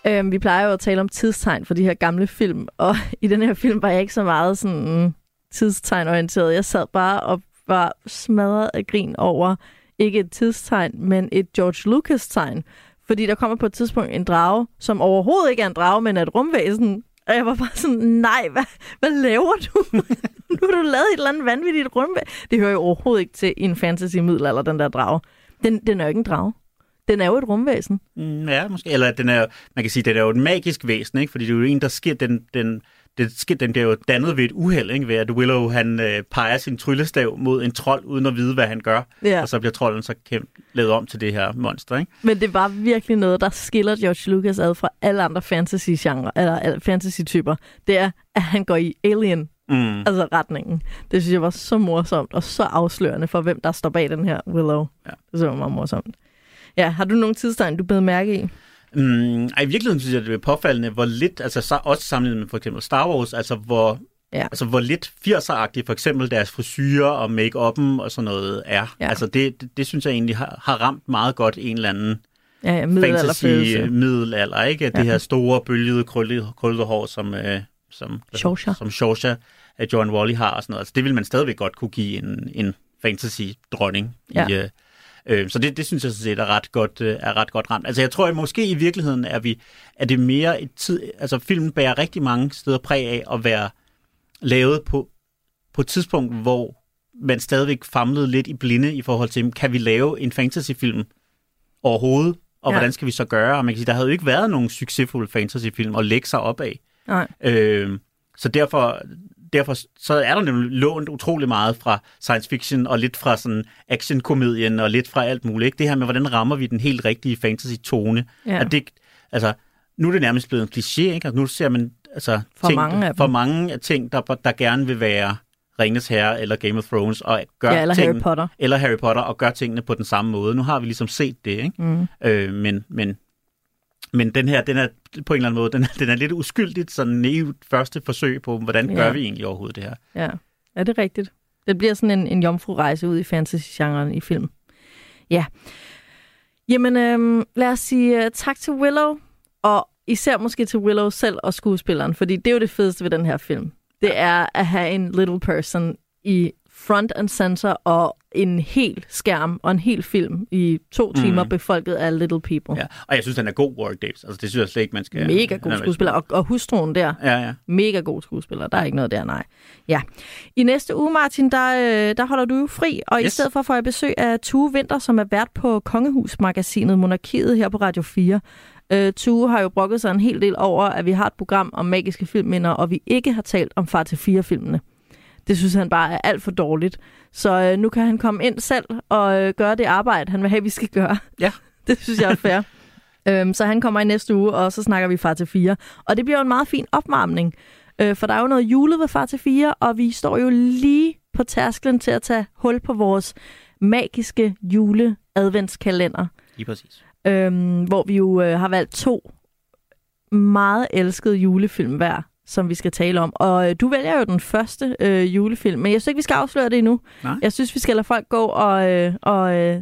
Øhm, vi plejer jo at tale om tidstegn for de her gamle film, og i den her film var jeg ikke så meget sådan tidstegnorienteret. Jeg sad bare og var smadret af grin over ikke et tidstegn, men et George Lucas-tegn. Fordi der kommer på et tidspunkt en drage, som overhovedet ikke er en drage, men er et rumvæsen. Og jeg var bare sådan, nej, hvad, hvad laver du? nu har du lavet et eller andet vanvittigt rumvæsen. Det hører jo overhovedet ikke til i en fantasy-middelalder, den der drage. Den, den er jo ikke en drage. Den er jo et rumvæsen. Mm, ja, måske. Eller den er, man kan sige, den er jo et magisk væsen, ikke? Fordi det er jo en, der sker, den, den, det sker, den bliver jo dannet ved et uheld, ikke? ved at Willow han øh, peger sin tryllestav mod en trold, uden at vide, hvad han gør. Ja. Og så bliver trolden så kæm- lavet om til det her monster. Ikke? Men det var virkelig noget, der skiller George Lucas ad fra alle andre fantasy-genre, eller fantasy-typer. Det er, at han går i alien Mm. altså retningen. Det synes jeg var så morsomt og så afslørende for, hvem der står bag den her Willow. Ja. Det synes jeg var meget morsomt. Ja, har du nogle tidstegn, du blev mærke i? Mm, ej, I virkeligheden synes jeg, det er påfaldende, hvor lidt, altså så, også sammenlignet med for eksempel Star Wars, altså hvor, Ja. altså, hvor lidt 80'er-agtigt for eksempel deres frisyrer og make-up'en og sådan noget er. Ja. Altså det, det, det, synes jeg egentlig har, har ramt meget godt en eller anden Ja, ja middelalderfølelse. fantasy-middelalder, ikke? Det Ja. her store, bølgede, krøllede, krøllede hår, som, øh, som, Shosha. som Shosha af John Wally har og sådan noget. Altså, det vil man stadigvæk godt kunne give en, en fantasy-dronning. Ja. I, øh, øh, så det, det synes jeg sådan set er ret godt, øh, er ret godt ramt. Altså jeg tror, at måske i virkeligheden er, vi, er det mere et tid... Altså filmen bærer rigtig mange steder præg af at være lavet på, på et tidspunkt, hvor man stadigvæk famlede lidt i blinde i forhold til, kan vi lave en fantasyfilm overhovedet? Og Ja. ja. hvordan skal vi så gøre? Og man kan sige, der havde jo ikke været nogen succesfulde fantasyfilm at lægge sig op af. Nej. Øh, så derfor, derfor så er der nemlig lånt utrolig meget fra science fiction, og lidt fra sådan actionkomedien, og lidt fra alt muligt. Ikke? Det her med, hvordan rammer vi den helt rigtige fantasy-tone. Ja. At det, altså, nu er det nærmest blevet en kliché, ikke? Altså, nu ser man altså, For ting, mange af for mange ting, der, der gerne vil være Ringens Herre eller Game of Thrones, og gør Ja, eller tingene, Harry Potter. eller Harry Potter, og gør tingene på den samme måde. Nu har vi ligesom set det, ikke? Mm. Øh, men, men, men den her, den er på en eller anden måde, den er, den er lidt uskyldigt, sådan naivt første forsøg på, hvordan Ja. gør vi egentlig overhovedet det her? Ja, er det rigtigt? Det bliver sådan en, en jomfru-rejse ud i fantasy-genren i film. Ja. Jamen, øhm, lad os sige uh, tak til Willow, og især måske til Willow selv og skuespilleren, fordi det er jo det fedeste ved den her film. Det er at have en little person i front and center og en hel skærm og en hel film i to timer Mm. befolket af little people. Ja. Og jeg synes, den er god, Warwick Davis. Altså, det synes jeg slet ikke, man skal... Mega god skuespiller. Og, og hustruen der, Ja, ja. Mega god skuespiller. Der er ikke noget der, nej. Ja. I næste uge, Martin, der, øh, der holder du jo fri, og yes. i stedet for får jeg besøg af Tue Vinter, som er vært på Kongehusmagasinet Monarkiet her på Radio 4. Øh, Tue har jo brokket sig en hel del over, at vi har et program om magiske filmminder, og vi ikke har talt om Far til 4-filmene. Det synes han bare er alt for dårligt. Så øh, nu kan han komme ind selv og øh, gøre det arbejde, han vil have, vi skal gøre. Ja. det synes jeg er fair. øhm, så han kommer i næste uge, og så snakker vi Far til 4. Og det bliver jo en meget fin opvarmning. Øh, for der er jo noget julet ved Far til 4, og vi står jo lige på tærsklen til at tage hul på vores magiske jule-adventskalender, Lige præcis. øhm, hvor vi jo øh, har valgt to meget elskede julefilm hver, som vi skal tale om. Og øh, du vælger jo den første øh, julefilm, men jeg synes ikke, vi skal afsløre det endnu. Nej. Jeg synes, vi skal lade folk gå og, øh, og øh,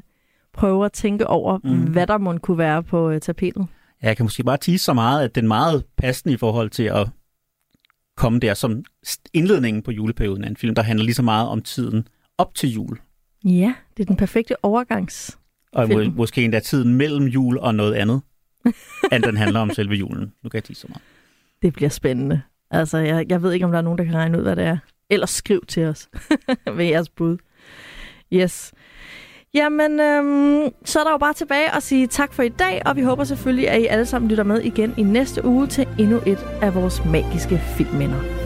prøve at tænke over, mm. Hvad der må kunne være på øh, tapetet. Ja, jeg kan måske bare tease så meget, at den er meget passende i forhold til at komme der som indledningen på juleperioden af en film, der handler lige så meget om tiden op til jul. Ja, det er den perfekte overgangs. Og må, måske endda tiden mellem jul og noget andet, end den handler om selve julen. Nu kan jeg tease så meget. Det bliver spændende. Altså, jeg, jeg ved ikke, om der er nogen, der kan regne ud, hvad det er. Ellers skriv til os med jeres bud. Yes. Jamen, øhm, så er der jo bare tilbage at sige tak for i dag, og vi håber selvfølgelig, at I alle sammen lytter med igen i næste uge til endnu et af vores magiske filmminder.